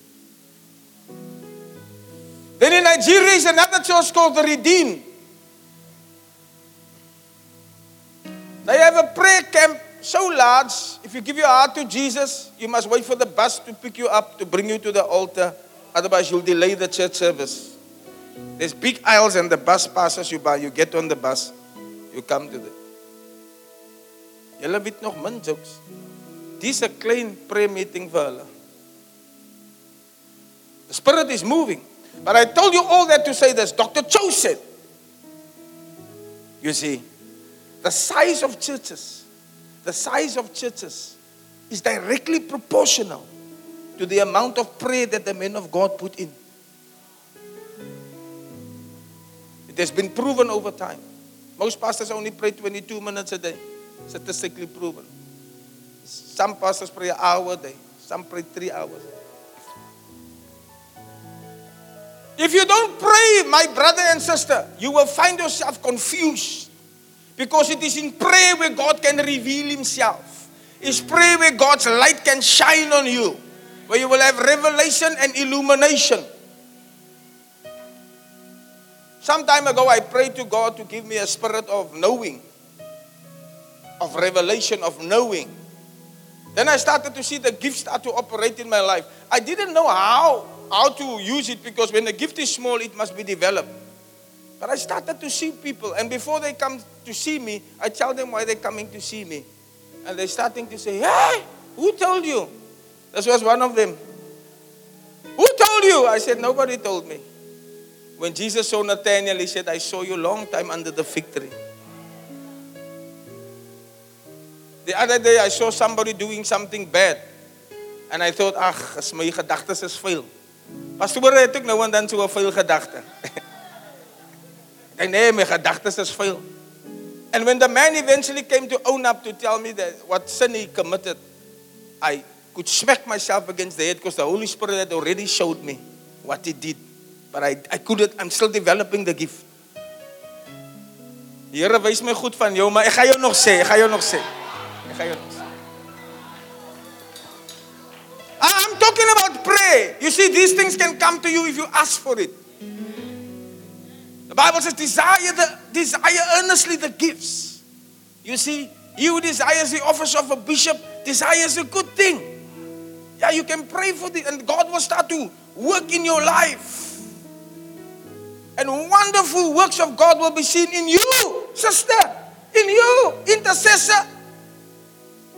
Then in Nigeria is another church called the Redeemed. They have a prayer camp so large, if you give your heart to Jesus, you must wait for the bus to pick you up to bring you to the altar. Otherwise, you'll delay the church service. There's big aisles and the bus passes you by. You get on the bus, you come to the. Julle weet nog min jokes. Dis 'n klein prayer meeting vir hulle. The spirit is moving. But I told you all that to say this. Dr. Cho said, you see, the size of churches, the size of churches is directly proportional to the amount of prayer that the men of God put in. It has been proven over time. Most pastors only pray 22 minutes a day, statistically proven. Some pastors pray an hour a day, some pray three hours. If you don't pray, my brother and sister, you will find yourself confused. Because it is in prayer where God can reveal Himself. It's prayer where God's light can shine on you, where you will have revelation and illumination. Some time ago, I prayed to God to give me a spirit of knowing, of revelation, of knowing. Then I started to see the gifts start to operate in my life. I didn't know how, how to use it because when the gift is small, it must be developed. But I started to see people, and before they come to see me, I tell them why they're coming to see me. And they're starting to say, Hey, who told you? This was one of them. Who told you? I said, Nobody told me. When Jesus saw Nathaniel, he said, I saw you long time under the fig tree. The other day, I saw somebody doing something bad. And I thought, ag, as my gedagtes is vuil. Pastoor het ek nou en dan so 'n vuil gedagte. Ek nee, my is vuil. And when the man eventually came to own up to tell me that what sin he committed, I could smack myself against the head because the Holy Spirit had already showed me what he did. But I, I couldn't, I'm still developing the gift. Die Here wys my goed van jou, maar ek gaan jou nog sê, ek gaan jou nog sê. Ek gaan jou nog sê. Ah, I'm talking about prayer. You see, these things can come to you if you ask for it. The Bible says, desire the desire earnestly the gifts. You see, he who desires the office of a bishop desires a good thing. Yeah, you can pray for the and God will start to work in your life. And wonderful works of God will be seen in you, sister, in you, intercessor.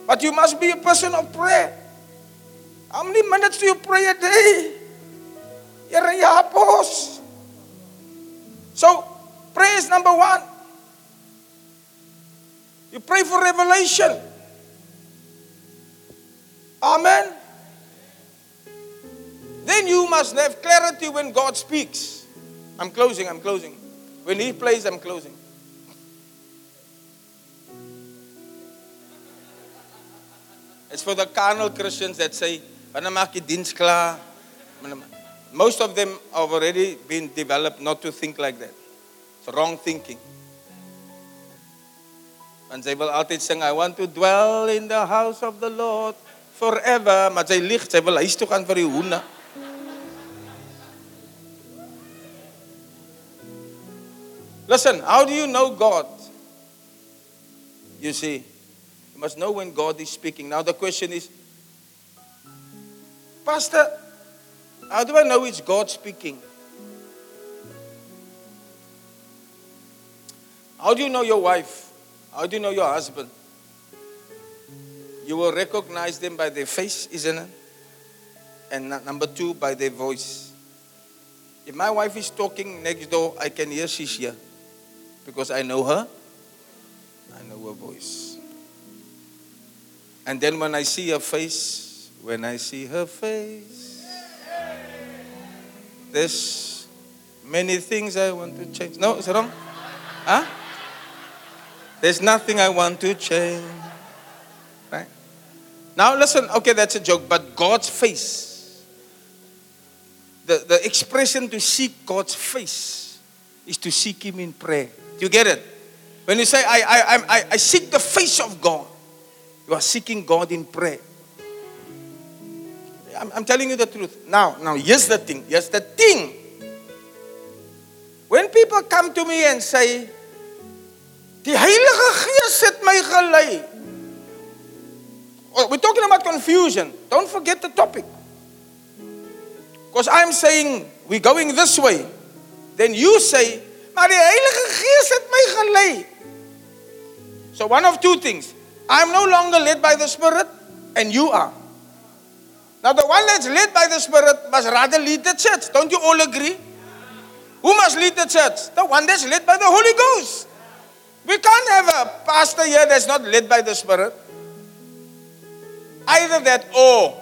But you must be a person of prayer. How many minutes do you pray a day? So, prayer is number one. You pray for revelation. Amen. Then you must have clarity when God speaks. I'm closing, I'm closing. When He plays, I'm closing. It's for the carnal Christians that say? Most of them have already been developed not to think like that. It's wrong thinking. Want sy wil altyd sing I want to dwell in the house of the Lord forever, maar sy lieg, sy wil. Listen, how do you know God? You see, you must know when God is speaking. Now the question is, Pastor, how do I know it's God speaking? How do you know your wife? How do you know your husband? You will recognize them by their face, isn't it? And number two, by their voice. If my wife is talking next door, I can hear she's here because I know her. I know her voice. And then when I see her face, when I see her face, there's many things I want to change. No, is it wrong? Huh? There's nothing I want to change. Right? Now listen, okay, that's a joke, but God's face, the, the expression to seek God's face is to seek Him in prayer. Do you get it? When you say, I, I, I, I seek the face of God, you are seeking God in prayer. I'm, I'm telling you the truth. Now, now, here's the thing. Here's the thing. When people come to me and say, Die Heilige het my gelei. Oh, we're talking about confusion. Don't forget the topic. Because I'm saying we're going this way. Then you say, maar die Heilige Gees het my gelei. So one of two things. I'm no longer led by the Spirit and you are. Now the one that's led by the Spirit must rather lead the church. Don't you all agree? Who must lead the church? The one that's led by the Holy Ghost. We can't have a pastor here that's not led by the Spirit. Either that or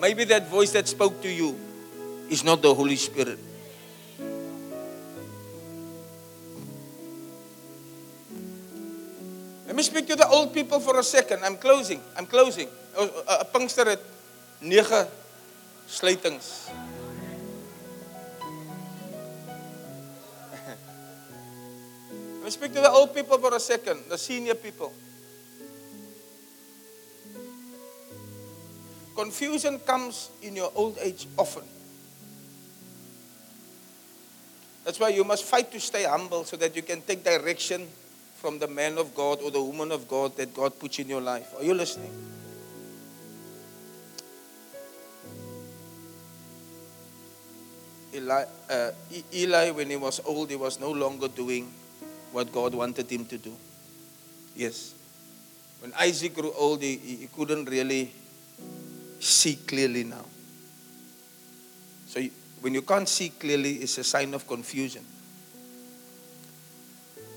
maybe that voice that spoke to you is not the Holy Spirit. Let me speak to the old people for a second. I'm closing. I'm closing. Pinkster het 9 sluitings. Let me speak to the old people for a second, the senior people. Confusion comes in your old age often. That's why you must fight to stay humble so that you can take direction from the man of God or the woman of God that God puts in your life. Are you listening? Eli, uh, Eli, when he was old, he was no longer doing what God wanted him to do. Yes. When Isaac grew old, he, he couldn't really see clearly now. So when you can't see clearly, it's a sign of confusion.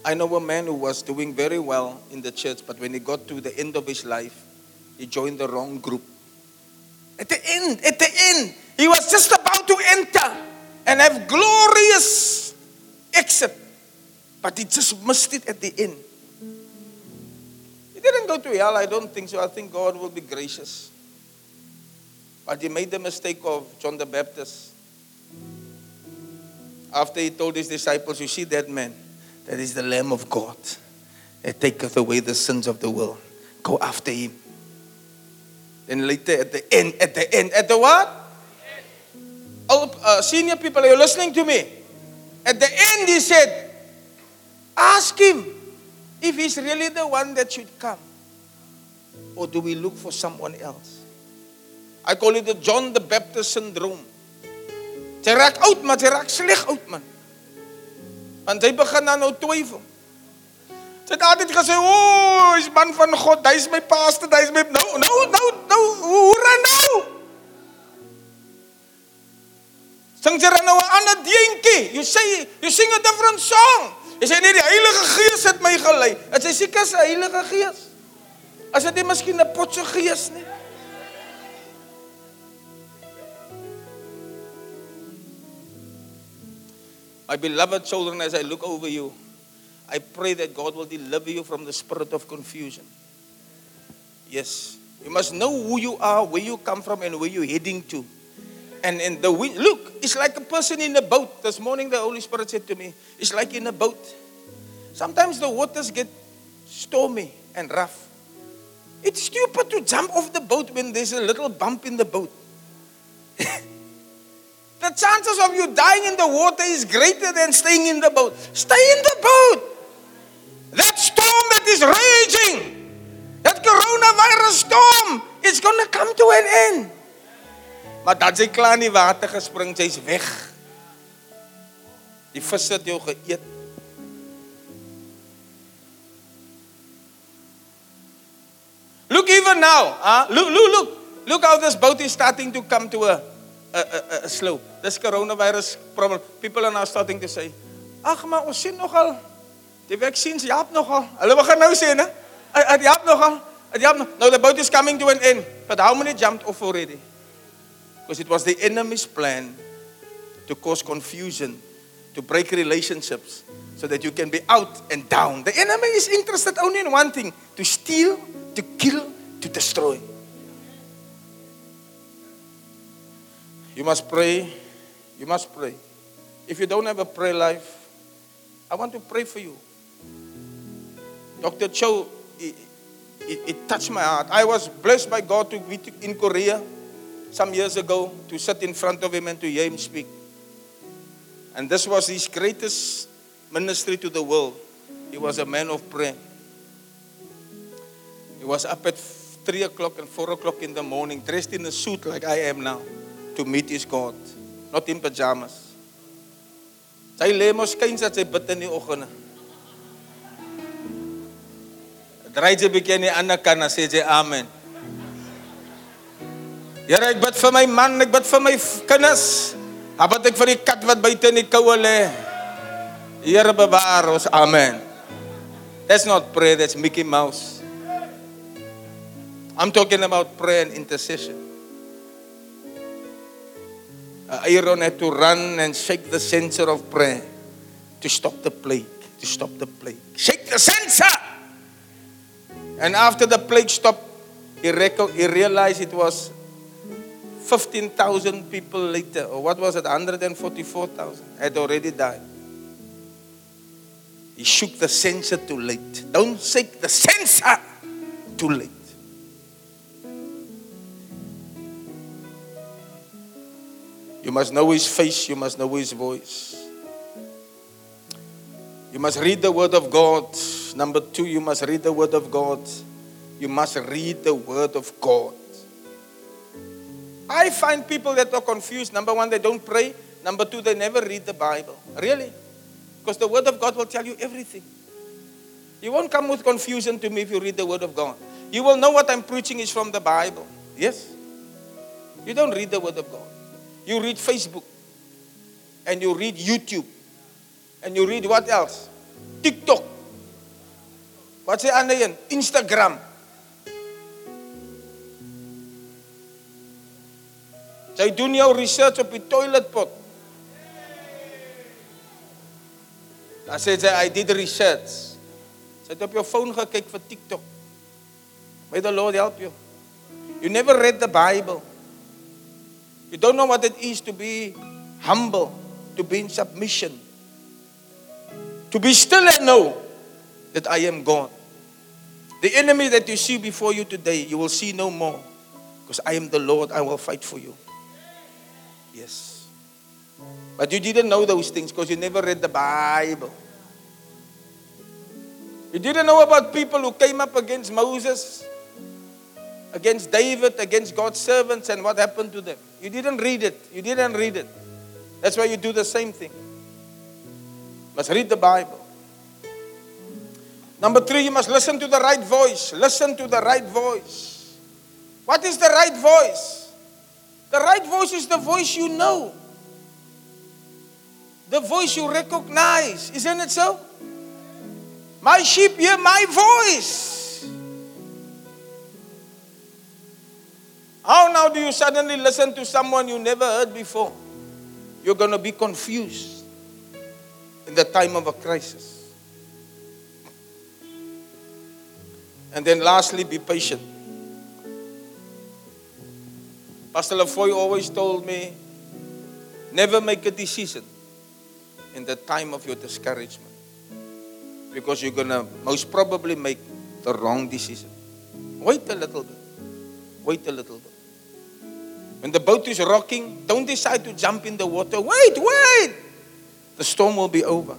I know a man who was doing very well in the church, but when he got to the end of his life, he joined the wrong group. At the end, at the end, he was just about to enter and have glorious exit. But he just missed it at the end. He didn't go to hell, I don't think so. I think God will be gracious. But he made the mistake of John the Baptist. After he told his disciples, You see that man? That is the Lamb of God that taketh away the sins of the world. Go after him. Then later at the end, at the end, at the what? Old, uh, senior people, are you listening to me? At the end, he said, Ask him if he's really the one that should come. Or do we look for someone else? I call it the John the Baptist syndrome. Sy raak oud, maar sy raak sleg man. Want hy begin dan nou twyfel. Sy het altyd gesê, "O, hy's man van God, hy's my pastor, hy's my nou nou nou nou hoe ran nou?" Sing jy nou 'n ander deentjie? You say you sing a different song. Jy sê nee, die Heilige Gees het my gelei. Dit is seker 'n Heilige Gees. As dit nie miskien 'n potse gees nie. My beloved children, as I look over you, I pray that God will deliver you from the spirit of confusion. Yes. You must know who you are, where you come from, and where you're heading to. And in the wind, look, it's like a person in a boat. This morning, the Holy Spirit said to me, It's like in a boat. Sometimes the waters get stormy and rough. It's stupid to jump off the boat when there's a little bump in the boat. The chances of you dying in the water is greater than staying in the boat. Stay in the boat. That storm that is raging, that coronavirus storm, is going to come to an end. Maar dan sy klaar in die water gespring, sy's weg. Die vis het jou geëet. Look even now, huh? look, look, look, look how this boat is starting to come to a, a, a, a slope. This coronavirus problem. People are now starting to say, ag maar ons sien nogal die vaksins help nogal. Hulle begin nou sê, né? Dit help nogal. Dit help nog. Now the boat is coming to an end. But how many jumped off already? Because it was the enemy's plan to cause confusion, to break relationships, so that you can be out and down. The enemy is interested only in one thing to steal, to kill, to destroy. You must pray. You must pray. If you don't have a prayer life, I want to pray for you. Dr. Cho, it, it, it touched my heart. I was blessed by God to be in Korea some years ago to sit in front of him and to hear him speak. And this was his greatest ministry to the world. He was a man of prayer. He was up at 3 o'clock and 4 o'clock in the morning, dressed in a suit like I am now, to meet his God, not in pajamas. Sy lê mos kyns dat sy bid in die oggende. Draai jy bietjie aan die ander kant en sê jy amen. Here, ek bid vir my man, ek bid vir my kinders. Ek bid ek vir die kat wat buite in die koue lê. Here bewaar ons. Amen. That's not prayer, that's Mickey Mouse. I'm talking about prayer and intercession. Aaron had to run and shake the censer of prayer to stop the plague, to stop the plague. Shake the censer! And after the plague stopped, he, he realized it was 15,000 people later, or what was it, 144,000 had already died. He shook the censer too late. Don't shake the censer too late. You must know his face, you must know his voice. You must read the word of God. Number two, you must read the word of God. You must read the word of God. I find people that are confused. Number one, they don't pray. Number two, they never read the Bible. Really? Because the word of God will tell you everything. You won't come with confusion to me if you read the word of God. You will know what I'm preaching is from the Bible. Yes? You don't read the word of God. You read Facebook. And you read YouTube. And you read what else? TikTok. Wat sê ander een? Instagram. Sy doen jou research op die toiletpot. Dan sê sy I did research. Sy het op jou foon gekyk vir TikTok. May the Lord help you. You never read the Bible. You don't know what it is to be humble, to be in submission. To be still and know that I am God. The enemy that you see before you today, you will see no more. Because I am the Lord, I will fight for you. Yes. But you didn't know those things because you never read the Bible. You didn't know about people who came up against Moses, against David, against God's servants, and what happened to them. You didn't read it. You didn't read it. That's why you do the same thing. Must read the Bible. Number three, you must listen to the right voice. Listen to the right voice. What is the right voice? The right voice is the voice you know, the voice you recognize. Isn't it so? My sheep hear my voice. How now do you suddenly listen to someone you never heard before? You're going to be confused in the time of a crisis. And then lastly, be patient. Pastor Lafoy always told me never make a decision in the time of your discouragement because you're going to most probably make the wrong decision. Wait a little bit. Wait a little bit. When the boat is rocking, don't decide to jump in the water. Wait, wait. The storm will be over.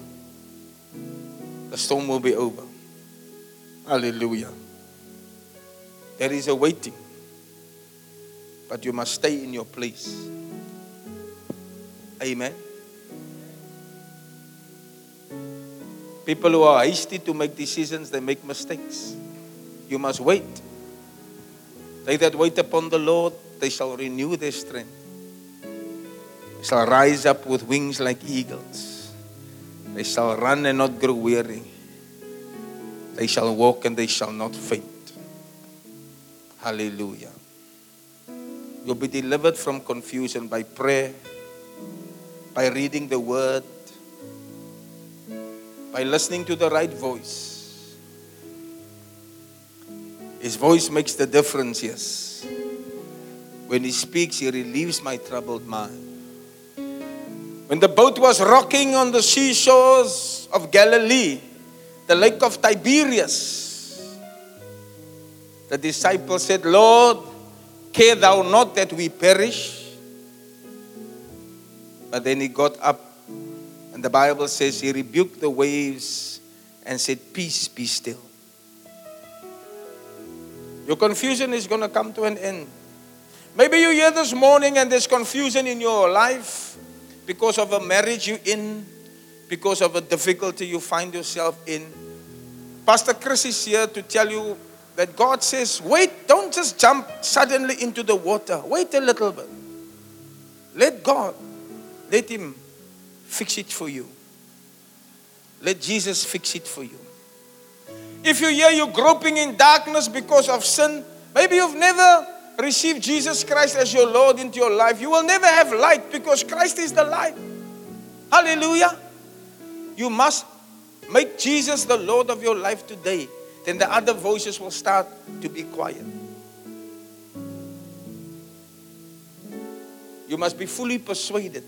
The storm will be over. Hallelujah. There is a waiting. But you must stay in your place. Amen. People who are hasty to make decisions, they make mistakes. You must wait. They that wait upon the Lord, they shall renew their strength. They shall rise up with wings like eagles. They shall run and not grow weary. They shall walk and they shall not faint. Hallelujah. You'll be delivered from confusion by prayer, by reading the word, by listening to the right voice. His voice makes the difference, yes. When he speaks, he relieves my troubled mind. When the boat was rocking on the seashores of Galilee, the lake of Tiberias, the disciples said, Lord, care thou not that we perish? But then he got up, and the Bible says he rebuked the waves and said, Peace, be still. Your confusion is going to come to an end. Maybe you're here this morning and there's confusion in your life because of a marriage you're in, because of a difficulty you find yourself in. Pastor Chris is here to tell you that God says, wait, don't just jump suddenly into the water. Wait a little bit. Let God, let Him fix it for you. Let Jesus fix it for you. If you hear you groping in darkness because of sin, maybe you've never received Jesus Christ as your Lord into your life. You will never have light because Christ is the light. Hallelujah. You must make Jesus the Lord of your life today. Then the other voices will start to be quiet. You must be fully persuaded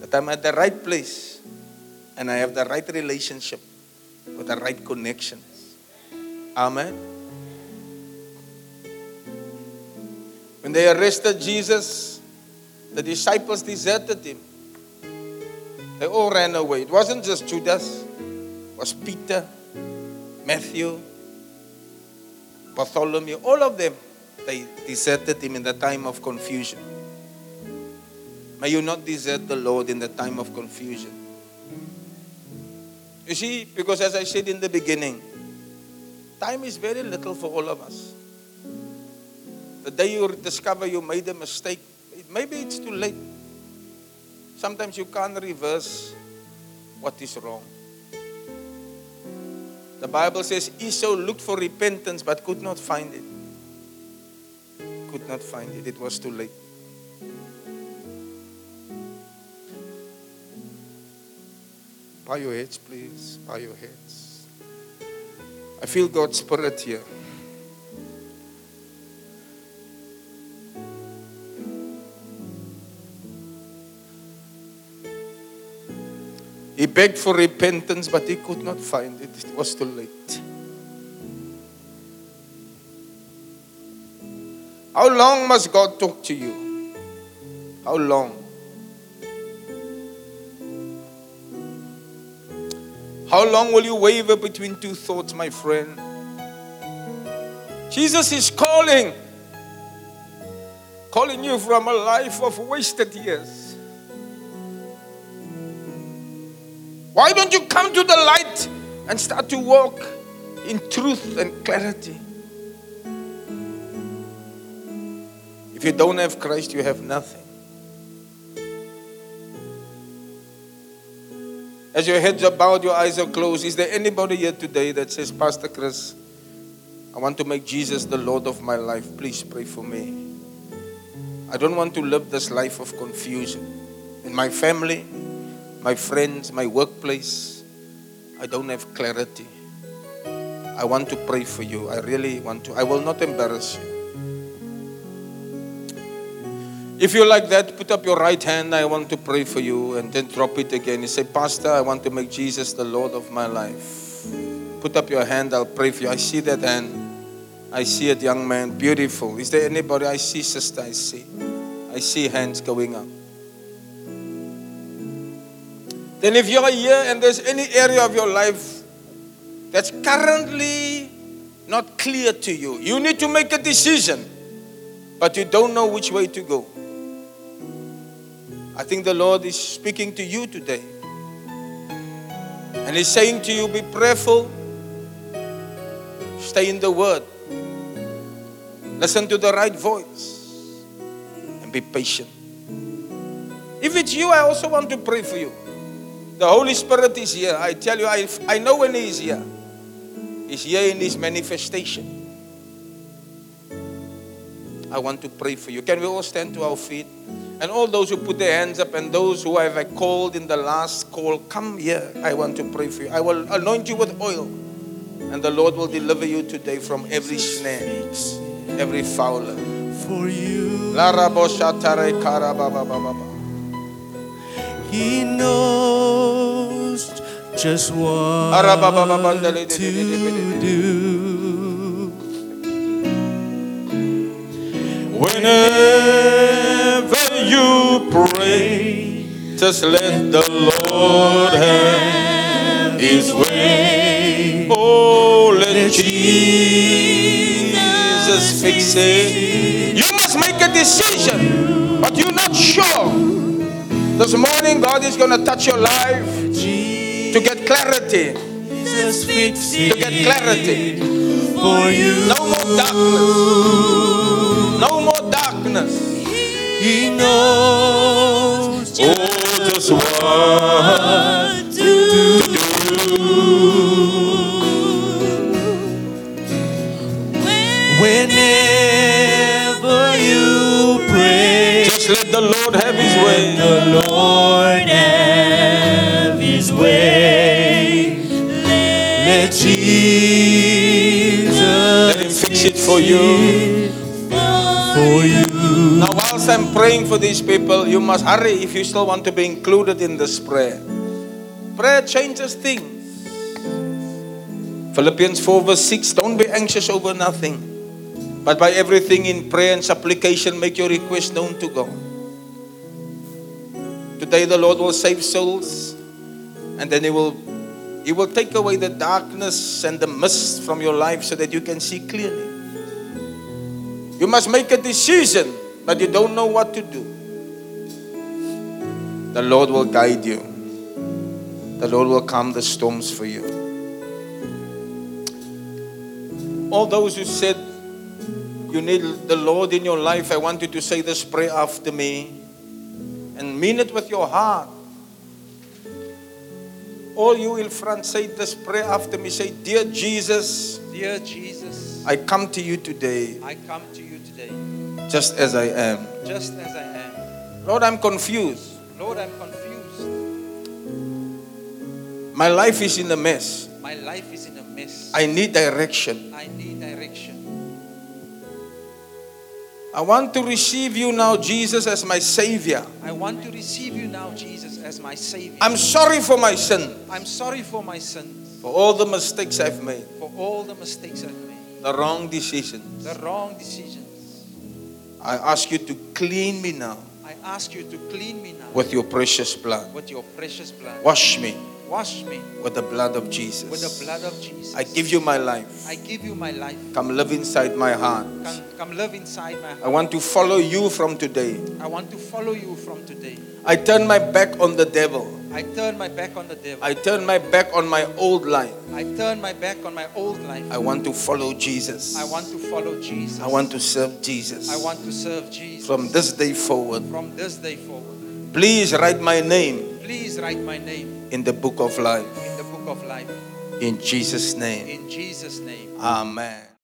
that I'm at the right place and I have the right relationship with the right connections. Amen. When they arrested Jesus, the disciples deserted him. They all ran away. It wasn't just Judas, it was Peter, Matthew, Bartholomew, all of them. They deserted him in the time of confusion. May you not desert the Lord in the time of confusion. You see, because as I said in the beginning, time is very little for all of us. The day you discover you made a mistake, maybe it's too late. Sometimes you can't reverse what is wrong. The Bible says Esau looked for repentance but could not find it. Could not find it. It was too late. Bow your heads, please. Bow your heads. I feel God's Spirit here. He begged for repentance, but he could not find it. It was too late. How long must God talk to you? How long? How long will you waver between two thoughts, my friend? Jesus is calling, calling you from a life of wasted years. Why don't you come to the light and start to walk in truth and clarity? If you don't have Christ, you have nothing. As your heads are bowed, your eyes are closed, is there anybody here today that says, Pastor Chris, I want to make Jesus the Lord of my life? Please pray for me. I don't want to live this life of confusion. In my family, my friends, my workplace, I don't have clarity. I want to pray for you. I really want to. I will not embarrass you. If you're like that, put up your right hand. I want to pray for you. And then drop it again. You say, Pastor, I want to make Jesus the Lord of my life. Put up your hand. I'll pray for you. I see that hand. I see it, young man. Beautiful. Is there anybody? I see, sister. I see. I see hands going up. Then, if you're here and there's any area of your life that's currently not clear to you, you need to make a decision, but you don't know which way to go. I think the Lord is speaking to you today. And He's saying to you, be prayerful, stay in the Word, listen to the right voice, and be patient. If it's you, I also want to pray for you. The Holy Spirit is here. I tell you, I, I know when He is here. He's here in His manifestation. I want to pray for you. Can we all stand to our feet? And all those who put their hands up and those who have called in the last call, come here. I want to pray for you. I will anoint you with oil. And the Lord will deliver you today from every snare, every fowler. For you. He knows just what to do. Whenever you pray, just let the Lord have His way. Oh, let Jesus fix it. You must make a decision, but you're not sure. This morning, God is going to touch your life to get clarity. To get clarity. for you. No more darkness. No more He knows Oh, just what to do. Whenever you pray, Just let the Lord have His way. the Lord have His way. Let Jesus Let Him fix it for you. For you. Now, whilst I'm praying for these people, you must hurry if you still want to be included in this prayer. Prayer changes things. Philippians 4, verse 6 Don't be anxious over nothing, but by everything in prayer and supplication, make your request known to God. Today, the Lord will save souls, and then He will He will take away the darkness and the mist from your life so that you can see clearly. You must make a decision, but you don't know what to do. The Lord will guide you. The Lord will calm the storms for you. All those who said you need the Lord in your life, I want you to say this prayer after me and mean it with your heart. All you in front, say this prayer after me. Say, Dear Jesus, Dear Jesus, I come to you today I come to you today just as I am. just as I am. Lord, I'm confused. Lord, I'm confused. My life is in a mess. My life is in a mess. I need direction. I need direction. I want to receive you now, Jesus, as my Savior. I want to receive you now, Jesus, as my Savior. I'm sorry for my sin, I'm sorry for my sins, for all the mistakes I've made, for all the mistakes I've made, the wrong decisions. the wrong decisions. I ask you to clean me now I ask you to clean me now with your precious blood. with your precious blood. Wash me Wash me with the blood of Jesus. with the blood of Jesus. I give you my life. I give you my life. Come live inside my heart. Come, come live inside my heart. I want to follow you from today. I want to follow you from today. I turn my back on the devil. I turn my back on the devil. I turn my back on my old life. I turn my back on my old life. I want to follow Jesus. I want to follow Jesus. I want to serve Jesus. I want to serve Jesus. From this day forward, From this day forward. please write my name Please write my name in the book of life. in the book of life. In Jesus' name. In Jesus' name. Amen.